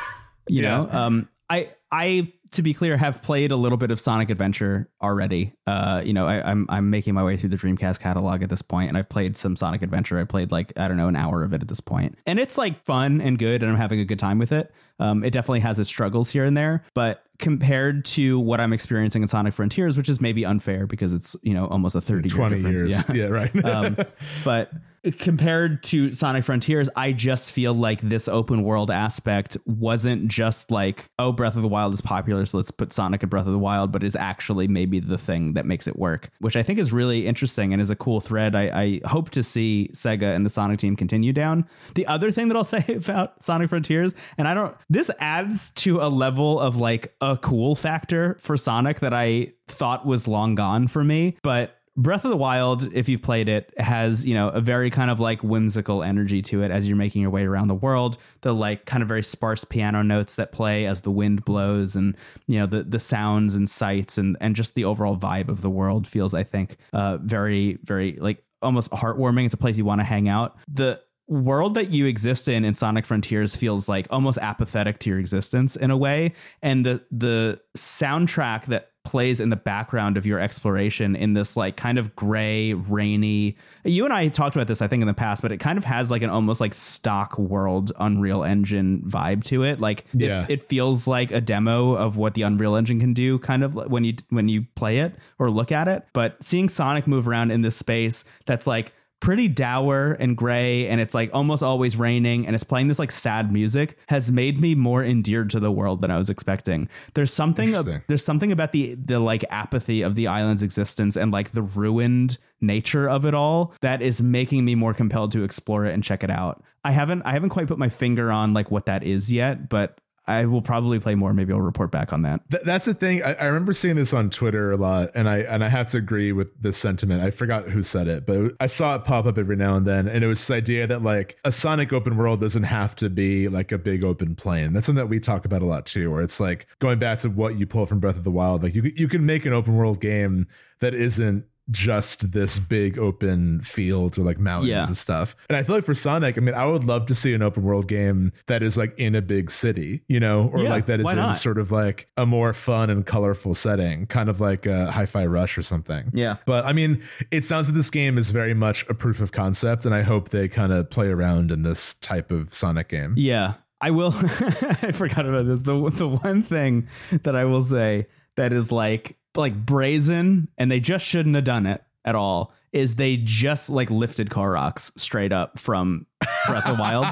You Yeah. know? Um I I to be clear have played a little bit of Sonic Adventure already. Uh you know, I, I'm I'm making my way through the Dreamcast catalog at this point and I've played some Sonic Adventure. I played like I don't know an hour of it at this point. And it's like fun and good and I'm having a good time with it. Um it definitely has its struggles here and there, but compared to what I'm experiencing in Sonic Frontiers, which is maybe unfair because it's, you know, almost a 30 year 20 difference. years. Yeah. Yeah, right. *laughs* um, but compared to Sonic Frontiers, I just feel like this open world aspect wasn't just like, oh, Breath of the Wild is popular, so let's put Sonic in Breath of the Wild, but is actually maybe the thing that makes it work, which I think is really interesting and is a cool thread. I, I hope to see Sega and the Sonic team continue down. The other thing that I'll *laughs* say about Sonic Frontiers, and I don't, this adds to a level of like a cool factor for Sonic that I thought was long gone for me, but Breath of the Wild, if you've played it, has, you know, a very kind of like whimsical energy to it as you're making your way around the world. The like kind of very sparse piano notes that play as the wind blows and, you know, the the sounds and sights and and just the overall vibe of the world feels, I think, uh very, very like almost heartwarming. It's a place you want to hang out. The world that you exist in in Sonic Frontiers feels like almost apathetic to your existence in a way and the the soundtrack that plays in the background of your exploration in this like kind of gray rainy you and I talked about this I think in the past but it kind of has like an almost like stock world Unreal Engine vibe to it like Yeah. it, it feels like a demo of what the Unreal Engine can do kind of when you when you play it or look at it but seeing Sonic move around in this space that's like pretty dour and gray and it's like almost always raining and it's playing this like sad music has made me more endeared to the world than I was expecting. There's something Interesting. there's something about the the like apathy of the island's existence and like the ruined nature of it all that is making me more compelled to explore it and check it out. I haven't I haven't quite put my finger on like what that is yet, but I will probably play more. Maybe I'll report back on that. Th- that's the thing. I, I remember seeing this on Twitter a lot, and I and I have to agree with this sentiment. I forgot who said it, but I saw it pop up every now and then, and it was this idea that like a Sonic open world doesn't have to be like a big open plane. That's something that we talk about a lot too, where it's like going back to what you pull from Breath of the Wild. Like you you can make an open world game that isn't just this big open field or like mountains Yeah. and stuff. And I feel like for Sonic, I mean, I would love to see an open world game that is like in a big city, you know, or Yeah, like that is in not? sort of like a more fun and colorful setting, kind of like a Hi-Fi Rush or something. Yeah. But I mean, it sounds like this game is very much a proof of concept, and I hope they kind of play around in this type of Sonic game. Yeah, I will. *laughs* I forgot about this. The the one thing that I will say that is like like brazen, and they just shouldn't have done it at all. Is they just like lifted Koroks straight up from Breath of the Wild.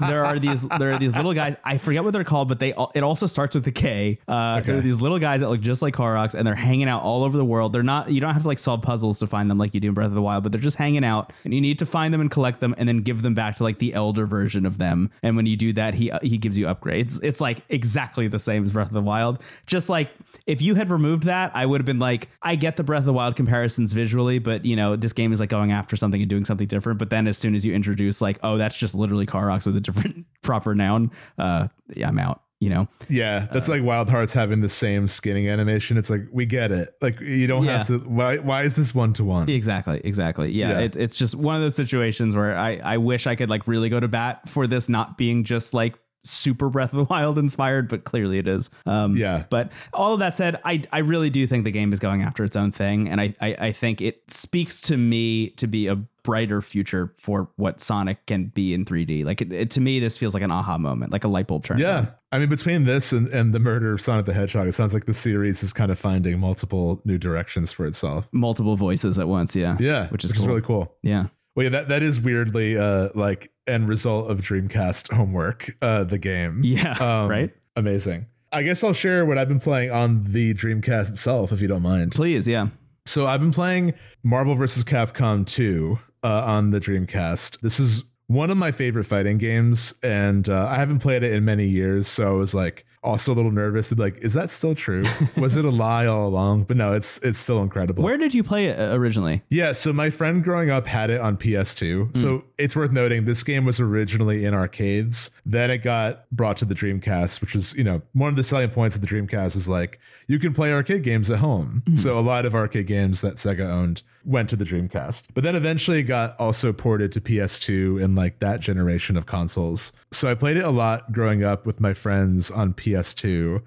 there are these there are these little guys. I forget what they're called, but they it also starts with a K. Uh, There are these little guys that look just like Koroks, and they're hanging out all over the world. They're not. You don't have to like solve puzzles to find them like you do in Breath of the Wild, but they're just hanging out, and you need to find them and collect them, and then give them back to like the elder version of them. And when you do that, he he gives you upgrades. It's like exactly the same as Breath of the Wild. Just like if you had removed that, I would have been like, I get the Breath of the Wild comparisons visually, but you know this game is like going after something and doing something different. But then as soon as you introduce like, oh, that's just literally Koroks with a different *laughs* proper noun, uh, yeah, I'm out. You know, Yeah, that's Uh, like Wild Hearts having the same skinning animation. It's like we get it. Like you don't have to. Why? Why is this one to one? Exactly, exactly. Yeah, Yeah. It, it's just one of those situations where I, I wish I could like really go to bat for this not being just like super Breath of the Wild inspired, but clearly it is. Um, Yeah. But all of that said, I I really do think the game is going after its own thing, and I I, I think it speaks to me to be a brighter future for what Sonic can be in 3D. Like it, it- to me, this feels like an aha moment, like a light bulb turn. Yeah. I mean, between this and, and the murder of Sonic the Hedgehog, it sounds like the series is kind of finding multiple new directions for itself. multiple voices at once. Yeah, Yeah, which is cool. really cool. yeah. Well, yeah, that, that is weirdly uh, like end result of Dreamcast homework, uh, the game. *laughs* Yeah, Um, right? Amazing. I guess I'll share what I've been playing on the Dreamcast itself, if you don't mind. Please, yeah. So I've been playing Marvel vs. Capcom 2 uh, on the Dreamcast. This is one of my favorite fighting games, and uh, I haven't played it in many years, so I was like also a little nervous to be like, is that still true? was it a *laughs* lie all along? But no, it's it's still incredible. Where did you play it uh, originally? Yeah, so my friend growing up had it on PS2. So it's worth noting this game was originally in arcades. Then it got brought to the Dreamcast, which was, you know, one of the selling points of the Dreamcast is like you can play arcade games at home. So a lot of arcade games that Sega owned went to the Dreamcast. But then eventually it got also ported to PS2 and like that generation of consoles. So I played it a lot growing up with my friends on PS2.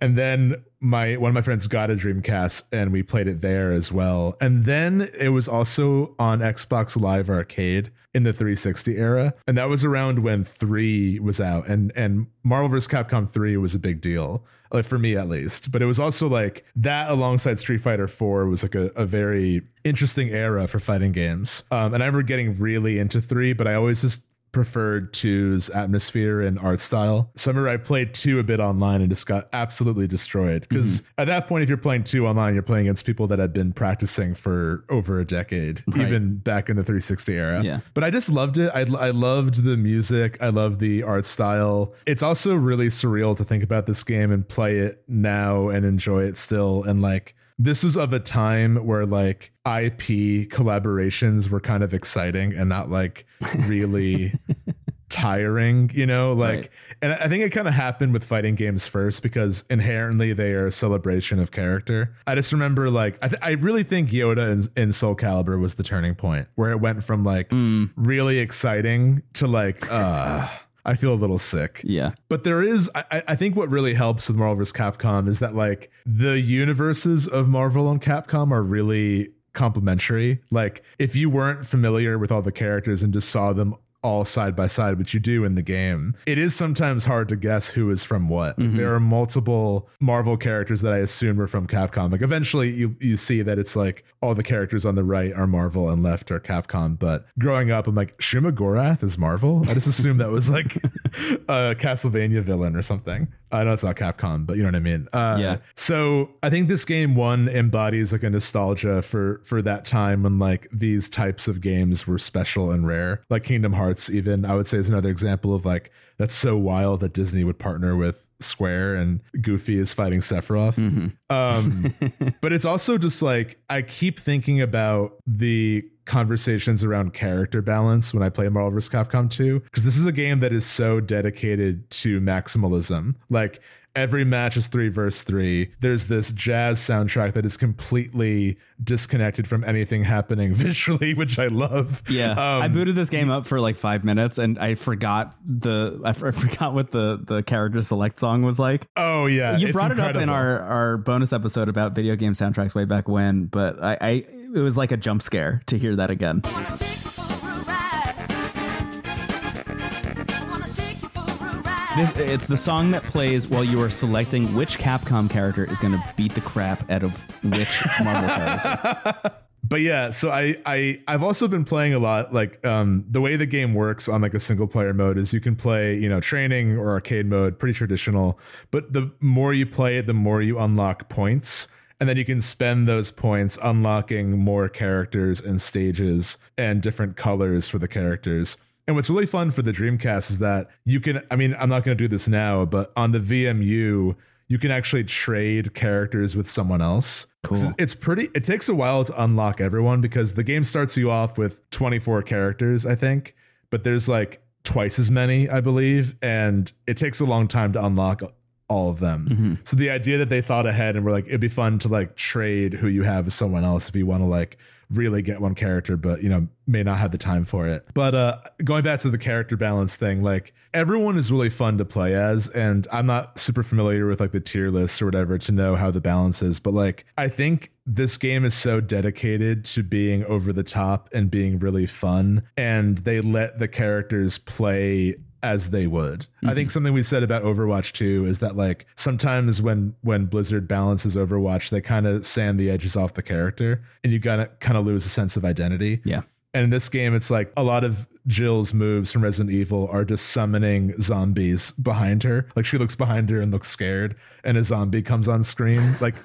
And then my one of my friends got a Dreamcast and we played it there as well. And then it was also on Xbox Live Arcade in the 360 era. And that was around when 3 was out and and Marvel vs. Capcom 3 was a big deal. Like for me at least. But it was also like that alongside Street Fighter 4 was like a, a very interesting era for fighting games. Um, and I remember getting really into 3, but I always just preferred 2's atmosphere and art style. So I remember I played 2 a bit online and just got absolutely destroyed. Because Mm-hmm. at that point, if you're playing 2 online, you're playing against people that had been practicing for over a decade, Right. even back in the 360 era. Yeah. But I just loved it. I, I loved the music. I loved the art style. It's also really surreal to think about this game and play it now and enjoy it still. And like, this was of a time where like IP collaborations were kind of exciting and not like really *laughs* tiring, you know, like Right. and I think it kind of happened with fighting games first because inherently they are a celebration of character. I just remember like I, th- I really think Yoda in, in Soul Calibur was the turning point where it went from like Mm, really exciting to like *sighs* uh I feel a little sick. yeah. But there is, I, I- think, what really helps with Marvel vs. Capcom is that like the universes of Marvel and Capcom are really complementary. Like, if you weren't familiar with all the characters and just saw them all side by side, which you do in the game, it is sometimes hard to guess who is from what. Like, there are multiple Marvel characters that I assume are from Capcom. Like, eventually, you you see that it's like all the characters on the right are Marvel and left are Capcom. But growing up, I'm like, Shuma Gorath is Marvel. I just assumed that was like *laughs* *laughs* a Castlevania villain or something. I know it's not Capcom, but you know what I mean. Uh, Yeah. So I think this game one embodies like a nostalgia for for that time when like these types of games were special and rare. Like Kingdom Hearts, even I would say is another example of like that's so wild that Disney would partner with Square and Goofy is fighting Sephiroth. Mhm. Um, *laughs* but it's also just like I keep thinking about the conversations around character balance when I play Marvel vs. Capcom 2 because this is a game that is so dedicated to maximalism. Like every match is 3 versus 3. There's this jazz soundtrack that is completely disconnected from anything happening *laughs* visually, which I love. Yeah, Um, I booted this game up for like five minutes, and I forgot the I, f- I forgot what the the character select song was like. Oh yeah, you it's brought it up in our our bonus episode about video game soundtracks way back when, but I, I it was like a jump scare to hear that again. This, it's the song that plays while you are selecting which Capcom character is going to beat the crap out of which Marvel character. *laughs* but yeah so i i i've also been playing a lot like um the way the game works on like a single player mode is you can play you know training or arcade mode pretty traditional. But the more you play it the more you unlock points. And then you can spend those points unlocking more characters and stages and different colors for the characters and what's really fun for the Dreamcast is that you can, I mean, I'm not going to do this now, but on the VMU, you can actually trade characters with someone else. Cool. It's pretty, it takes a while to unlock everyone because the game starts you off with 24 characters, I think, but there's like twice as many, I believe. And it takes a long time to unlock all of them. Mm-hmm. So the idea that they thought ahead and were like, it'd be fun to like trade who you have with someone else if you want to like really get one character, but you know, may not have the time for it. But uh going back to the character balance thing, like everyone is really fun to play as, and I'm not super familiar with like the tier lists or whatever to know how the balance is, but like I think this game is so dedicated to being over the top and being really fun, and they let the characters play as they would. I think something we said about Overwatch 2 is that like sometimes when when Blizzard balances Overwatch, they kind of sand the edges off the character and you gotta kind of lose a sense of identity. Yeah. And in this game, it's like a lot of Jill's moves from Resident Evil are just summoning zombies behind her. Like she looks behind her and looks scared, and a zombie comes on screen. *laughs* Like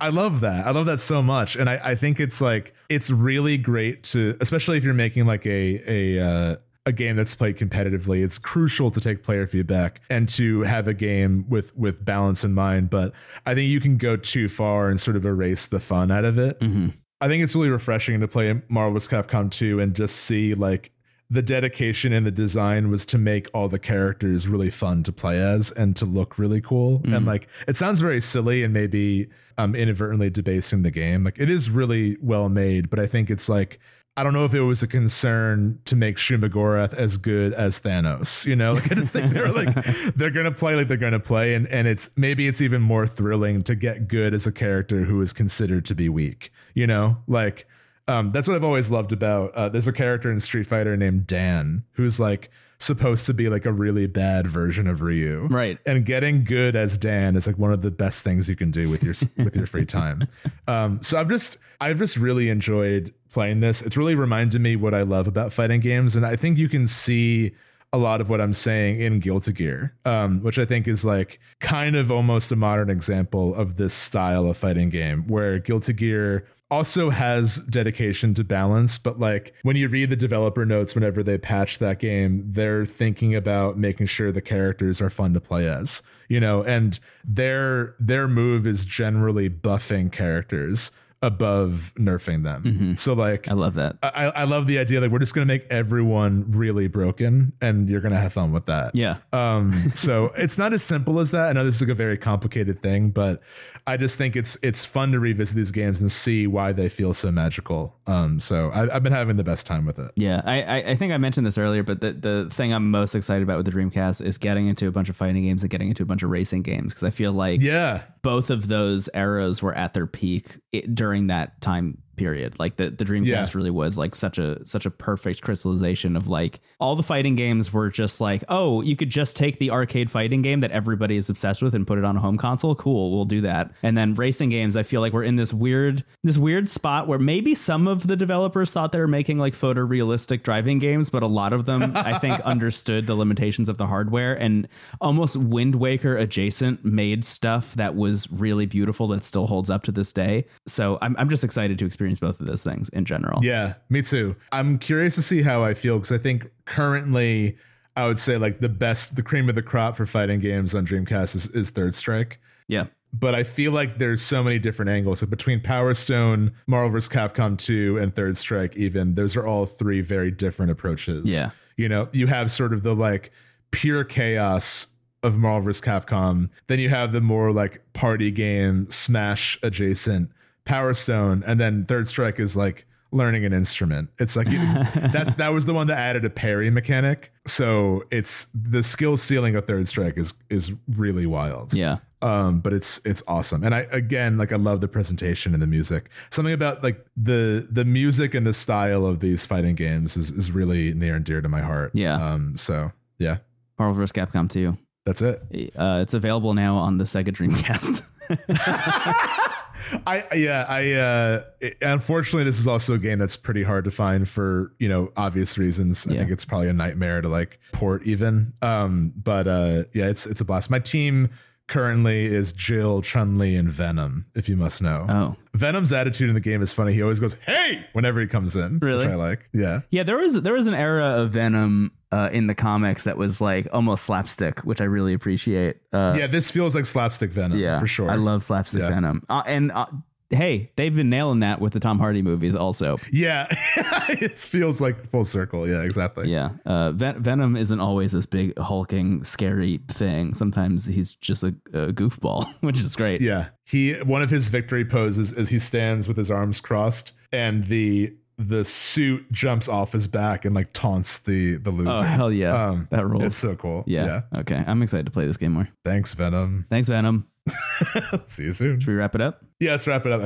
I love that. I love that so much. And I, I think it's like it's really great to especially if you're making like a a uh a game that's played competitively it's crucial to take player feedback and to have a game with with balance in mind but i think you can go too far and sort of erase the fun out of it Mm-hmm. I think it's really refreshing to play Marvel vs. Capcom 2 and just see like the dedication and the design was to make all the characters really fun to play as and to look really cool. And like it sounds very silly and maybe um inadvertently debasing the game. Like it is really well made, but I think it's like I don't know if it was a concern to make Shumagorath as good as Thanos. You know, like I just think they're like *laughs* they're gonna play like they're gonna play, and and it's maybe it's even more thrilling to get good as a character who is considered to be weak. You know, like um, that's what I've always loved about. Uh, there's a character in Street Fighter named Dan who's like supposed to be like a really bad version of Ryu, Right. and getting good as Dan is like one of the best things you can do with your with your free time. *laughs* Um, so I've just I've just really enjoyed playing this. It's really reminded me what I love about fighting games, and I think you can see a lot of what I'm saying in Guilty Gear, um, which I think is like kind of almost a modern example of this style of fighting game, where Guilty Gear also has dedication to balance, but like when you read the developer notes whenever they patch that game, they're thinking about making sure the characters are fun to play as, you know, and their their move is generally buffing characters above nerfing them. So like I love that. I, I love the idea that we're just gonna make everyone really broken and you're gonna have fun with that. Yeah. Um, *laughs* so it's not as simple as that. I know this is like a very complicated thing, but I just think it's it's fun to revisit these games and see why they feel so magical. Um, so I, I've been having the best time with it. Yeah, I, I, I think I mentioned this earlier, but the, the thing I'm most excited about with the Dreamcast is getting into a bunch of fighting games and getting into a bunch of racing games because I feel like Yeah, both of those eras were at their peak during that time period. Like the, the Dreamcast Yeah. really was like such a such a perfect crystallization of like all the fighting games were just like, oh, you could just take the arcade fighting game that everybody is obsessed with and put it on a home console. Cool, we'll do that. And then racing games, I feel like we're in this weird this weird spot where maybe some of the developers thought they were making like photorealistic driving games, but a lot of them I think *laughs* understood the limitations of the hardware and almost Wind Waker adjacent made stuff that was really beautiful that still holds up to this day. So I'm I'm just excited to experience both of those things in general. yeah, me too. I'm curious to see how I feel because I think currently I would say like the best, the cream of the crop for fighting games on Dreamcast is, is Third Strike. Yeah. but I feel like there's so many different angles. So between Power Stone, Marvel vs. Capcom 2, and Third Strike, even those are all three very different approaches. Yeah. You know, you have sort of the like pure chaos of Marvel vs. Capcom. Then you have the more like party game, smash adjacent Power Stone, and then Third Strike is like learning an instrument. It's like you, *laughs* that's that was the one that added a parry mechanic. So it's the skill ceiling of Third Strike is is really wild Yeah. um but it's it's awesome and i again like i love the presentation and the music something about like the the music and the style of these fighting games is, is really near and dear to my heart Yeah. um so yeah Marvel vs. Capcom 2. that's it Uh, it's available now on the Sega Dreamcast. *laughs* *laughs* i yeah i uh it- unfortunately this is also a game that's pretty hard to find for you know obvious reasons. I Yeah. think it's probably a nightmare to like port even. Um but uh yeah it's it's a blast. My team currently is jill chun-li and venom if you must know oh. Venom's attitude in the game is funny. He always goes, "Hey!" whenever he comes in, Really? which I like. Yeah, Yeah, there was there was an era of Venom uh, in the comics that was like almost slapstick, which I really appreciate. Uh, yeah. This feels like slapstick Venom, yeah, for sure. I love slapstick Yeah. Venom, uh, and uh, hey, they've been nailing that with the Tom Hardy movies, also. Yeah, *laughs* it feels like full circle. Yeah, exactly. Yeah, uh, Ven- Venom isn't always this big hulking, scary thing. Sometimes he's just a, a goofball, *laughs* which is great. Yeah. He one of his victory poses is he stands with his arms crossed, and the the suit jumps off his back and like taunts the the loser. Oh hell yeah, Um, that rules. It's so cool. yeah. Okay, I'm excited to play this game more. Thanks, Venom. Thanks, Venom. *laughs* See you soon. Should we wrap it up? Yeah, let's wrap it up.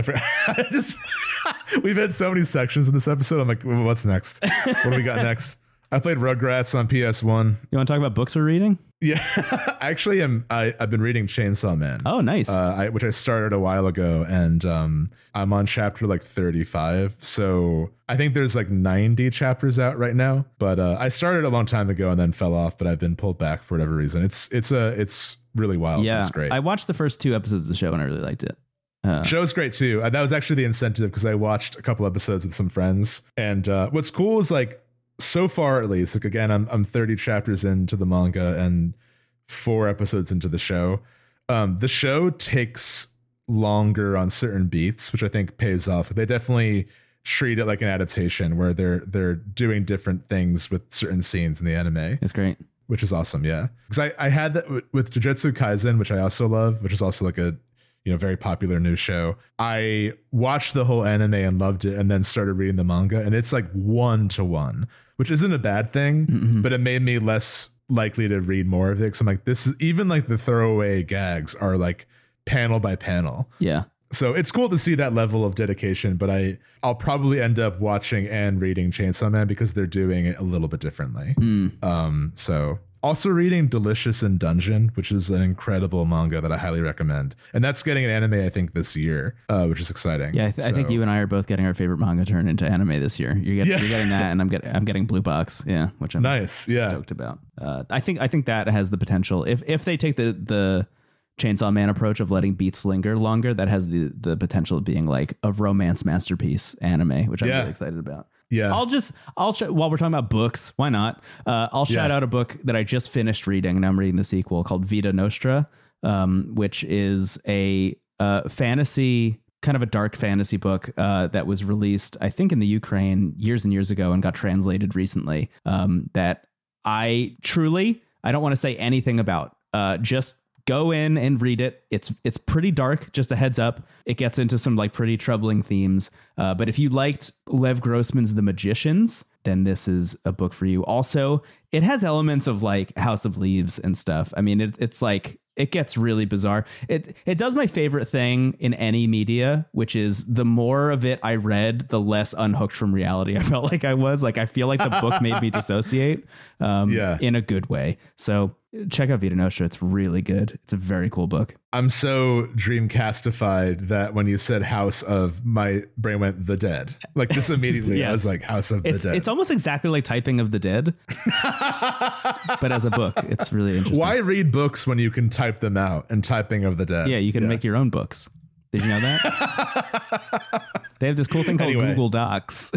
I *laughs* just *laughs* we've had so many sections in this episode. I'm like, well, what's next? What do we got next? I played Rugrats on PS1. You want to talk about books we're reading? Yeah, actually, I'm I, I've been reading Chainsaw Man, Oh, nice. uh, I, which I started a while ago, and um, I'm on chapter like 35. So I think there's like 90 chapters out right now. But uh, I started a long time ago and then fell off. But I've been pulled back for whatever reason. It's it's a it's really wild. yeah, it's great. I watched the first two episodes of the show and I really liked it. Uh, Show's great too. Uh, that was actually the incentive because I watched a couple episodes with some friends. And uh, what's cool is like so far at least, like again, I'm I'm 30 chapters into the manga and four episodes into the show. Um, the show takes longer on certain beats, which I think pays off. They definitely treat it like an adaptation where they're they're doing different things with certain scenes in the anime it's great. Which is awesome. Yeah, because I, I had that with, with Jujutsu Kaisen, which I also love, which is also like a you know very popular new show. I watched the whole anime and loved it, and then started reading the manga, and it's like one to one, which isn't a bad thing, Mhm. but it made me less likely to read more of it. Because I'm like, this is even like the throwaway gags are like panel by panel. Yeah. So it's cool to see that level of dedication, but I I'll probably end up watching and reading Chainsaw Man because they're doing it a little bit differently. Mm. Um, so also reading Delicious in Dungeon, which is an incredible manga that I highly recommend, and that's getting an anime I think this year, uh, which is exciting. Yeah, I, th- I think you and I are both getting our favorite manga turned into anime this year. You're, get- Yeah. you're getting that, and I'm getting I'm getting Blue Box. Yeah, which I'm Nice, yeah. stoked about. Uh, I think I think that has the potential if if they take the the Chainsaw Man approach of letting beats linger longer that has the the potential of being like a romance masterpiece anime, which I'm Yeah. really excited about. Yeah. I'll just I'll sh- while we're talking about books, why not? Uh, I'll shout Yeah. out a book that I just finished reading, and I'm reading the sequel called Vita Nostra, um, which is a uh, fantasy kind of a dark fantasy book uh, that was released, I think, in the Ukraine years and years ago, and got translated recently. Um, that I truly I don't want to say anything about. Uh, just go in and read it. It's it's pretty dark. Just a heads up. It gets into some like pretty troubling themes. Uh, but if you liked Lev Grossman's The Magicians, then this is a book for you. Also, it has elements of like House of Leaves and stuff. I mean, it, it's like it gets really bizarre. It it does my favorite thing in any media, which is the more of it I read, the less unhooked from reality *laughs* I felt like I was. Like I feel like the book made me *laughs* dissociate, um, Yeah. in a good way. So check out Vita Nostra. It's really good. It's a very cool book. I'm so dreamcastified that when you said House of, my brain went the dead. Like this *laughs* immediately, I was like House of It's the Dead. it's almost exactly like typing of the dead, *laughs* but as a book. It's really interesting. Why read books when you can type them out and typing of the dead? Yeah, you can make your own books. Did you know that? *laughs* they have this cool thing called Anyway. Google Docs.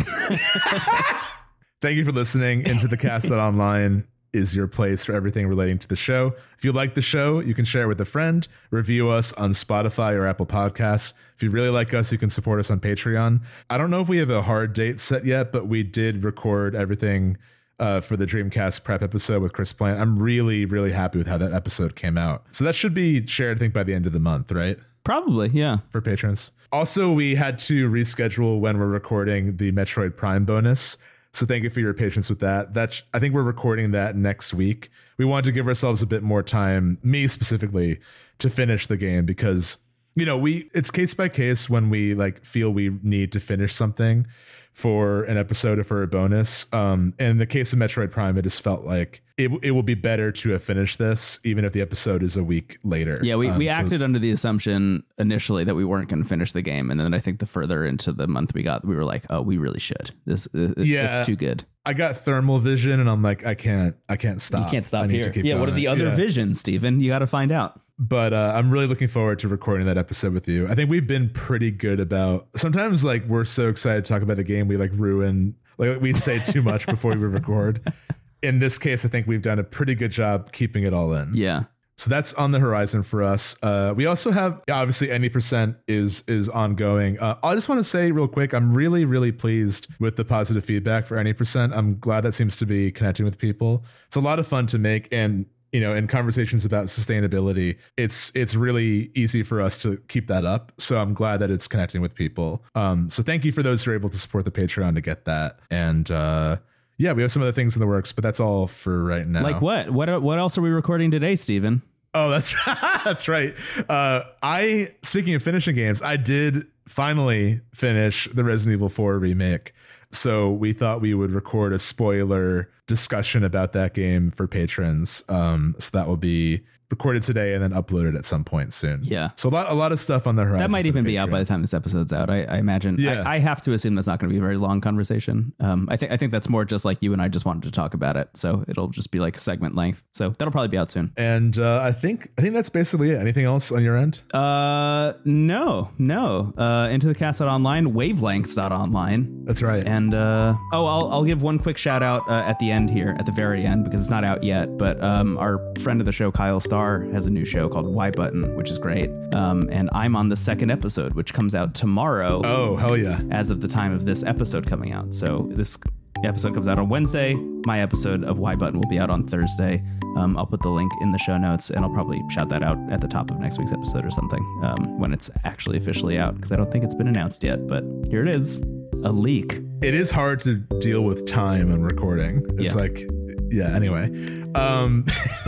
Thank you for listening. Into the Cast that Online is your place for everything relating to the show. If you like the show, you can share it with a friend, review us on Spotify or Apple Podcasts. If you really like us, you can support us on Patreon. I don't know if we have a hard date set yet, but we did record everything uh, for the Dreamcast prep episode with Chris Plante. I'm really, really happy with how that episode came out. So that should be shared, I think, by the end of the month, right? Probably, yeah. for patrons. Also, we had to reschedule when we're recording the Metroid Prime bonus. So thank you for your patience with that. That's I think we're recording that next week. We wanted to give ourselves a bit more time, me specifically, to finish the game because you know, we it's case by case when we like feel we need to finish something for an episode or for a bonus. Um, in the case of Metroid Prime, it just felt like it, it will be better to have finished this, even if the episode is a week later. Yeah, we, Um, we so- acted under the assumption initially that we weren't going to finish the game, and then I think the further into the month we got, we were like, oh, we really should. This it, Yeah. it's too good. I got thermal vision, and I'm like, I can't, I can't stop. You can't I stop need here. Yeah, what are the other Yeah. visions, Stephen? You got to find out. But uh, I'm really looking forward to recording that episode with you. I think we've been pretty good about. Sometimes, like, we're so excited to talk about the game, we like ruin, like, we say too much *laughs* before we record. In this case, I think we've done a pretty good job keeping it all in. Yeah. So that's on the horizon for us. Uh, we also have obviously any percent is is ongoing. Uh, I just want to say real quick, I'm really really pleased with the positive feedback for any percent. I'm glad that seems to be connecting with people. It's a lot of fun to make, and you know, in conversations about sustainability, it's it's really easy for us to keep that up. So I'm glad that it's connecting with people. Um, so thank you for those who are able to support the Patreon to get that. And uh, yeah, we have some other things in the works, but that's all for right now. Like what? What what else are we recording today, Stephen? Oh, that's *laughs* that's right. Uh, I speaking of finishing games, I did finally finish the Resident Evil 4 remake. So we thought we would record a spoiler discussion about that game for patrons. Um, so that will be recorded today and then uploaded at some point soon. Yeah. So a lot a lot of stuff on the horizon. That might even be out by the time this episode's out. I, I imagine. Yeah. I, I have to assume that's not going to be a very long conversation. Um, I think I think that's more just like you and I just wanted to talk about it, so it'll just be like segment length. So that'll probably be out soon. And uh, I think I think that's basically it. Anything else on your end? Uh, no, no. Uh, into the cast online, wavelengths.online. That's right. And uh, oh, I'll, I'll give one quick shout out uh, at the end here, at the very end, because it's not out yet. But um, our friend of the show, Kyle Starr, has a new show called Y Button, which is great. Um, and I'm on the second episode, which comes out tomorrow. oh hell yeah! As of the time of this episode coming out. So this episode comes out on Wednesday. My episode of Y Button will be out on Thursday. Um, I'll put the link in the show notes, and I'll probably shout that out at the top of next week's episode or something um, when it's actually officially out, because I don't think it's been announced yet. But here it is, a leak. it is hard to deal with time and recording. It's Yeah. like, yeah. Anyway, um, *laughs*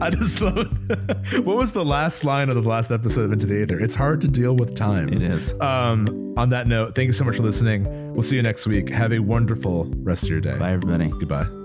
I just love. *laughs* what was the last line of the last episode of Into the Aether? It's hard to deal with time. It is. Um, on that note, thank you so much for listening. We'll see you next week. Have a wonderful rest of your day. Bye, everybody. Goodbye.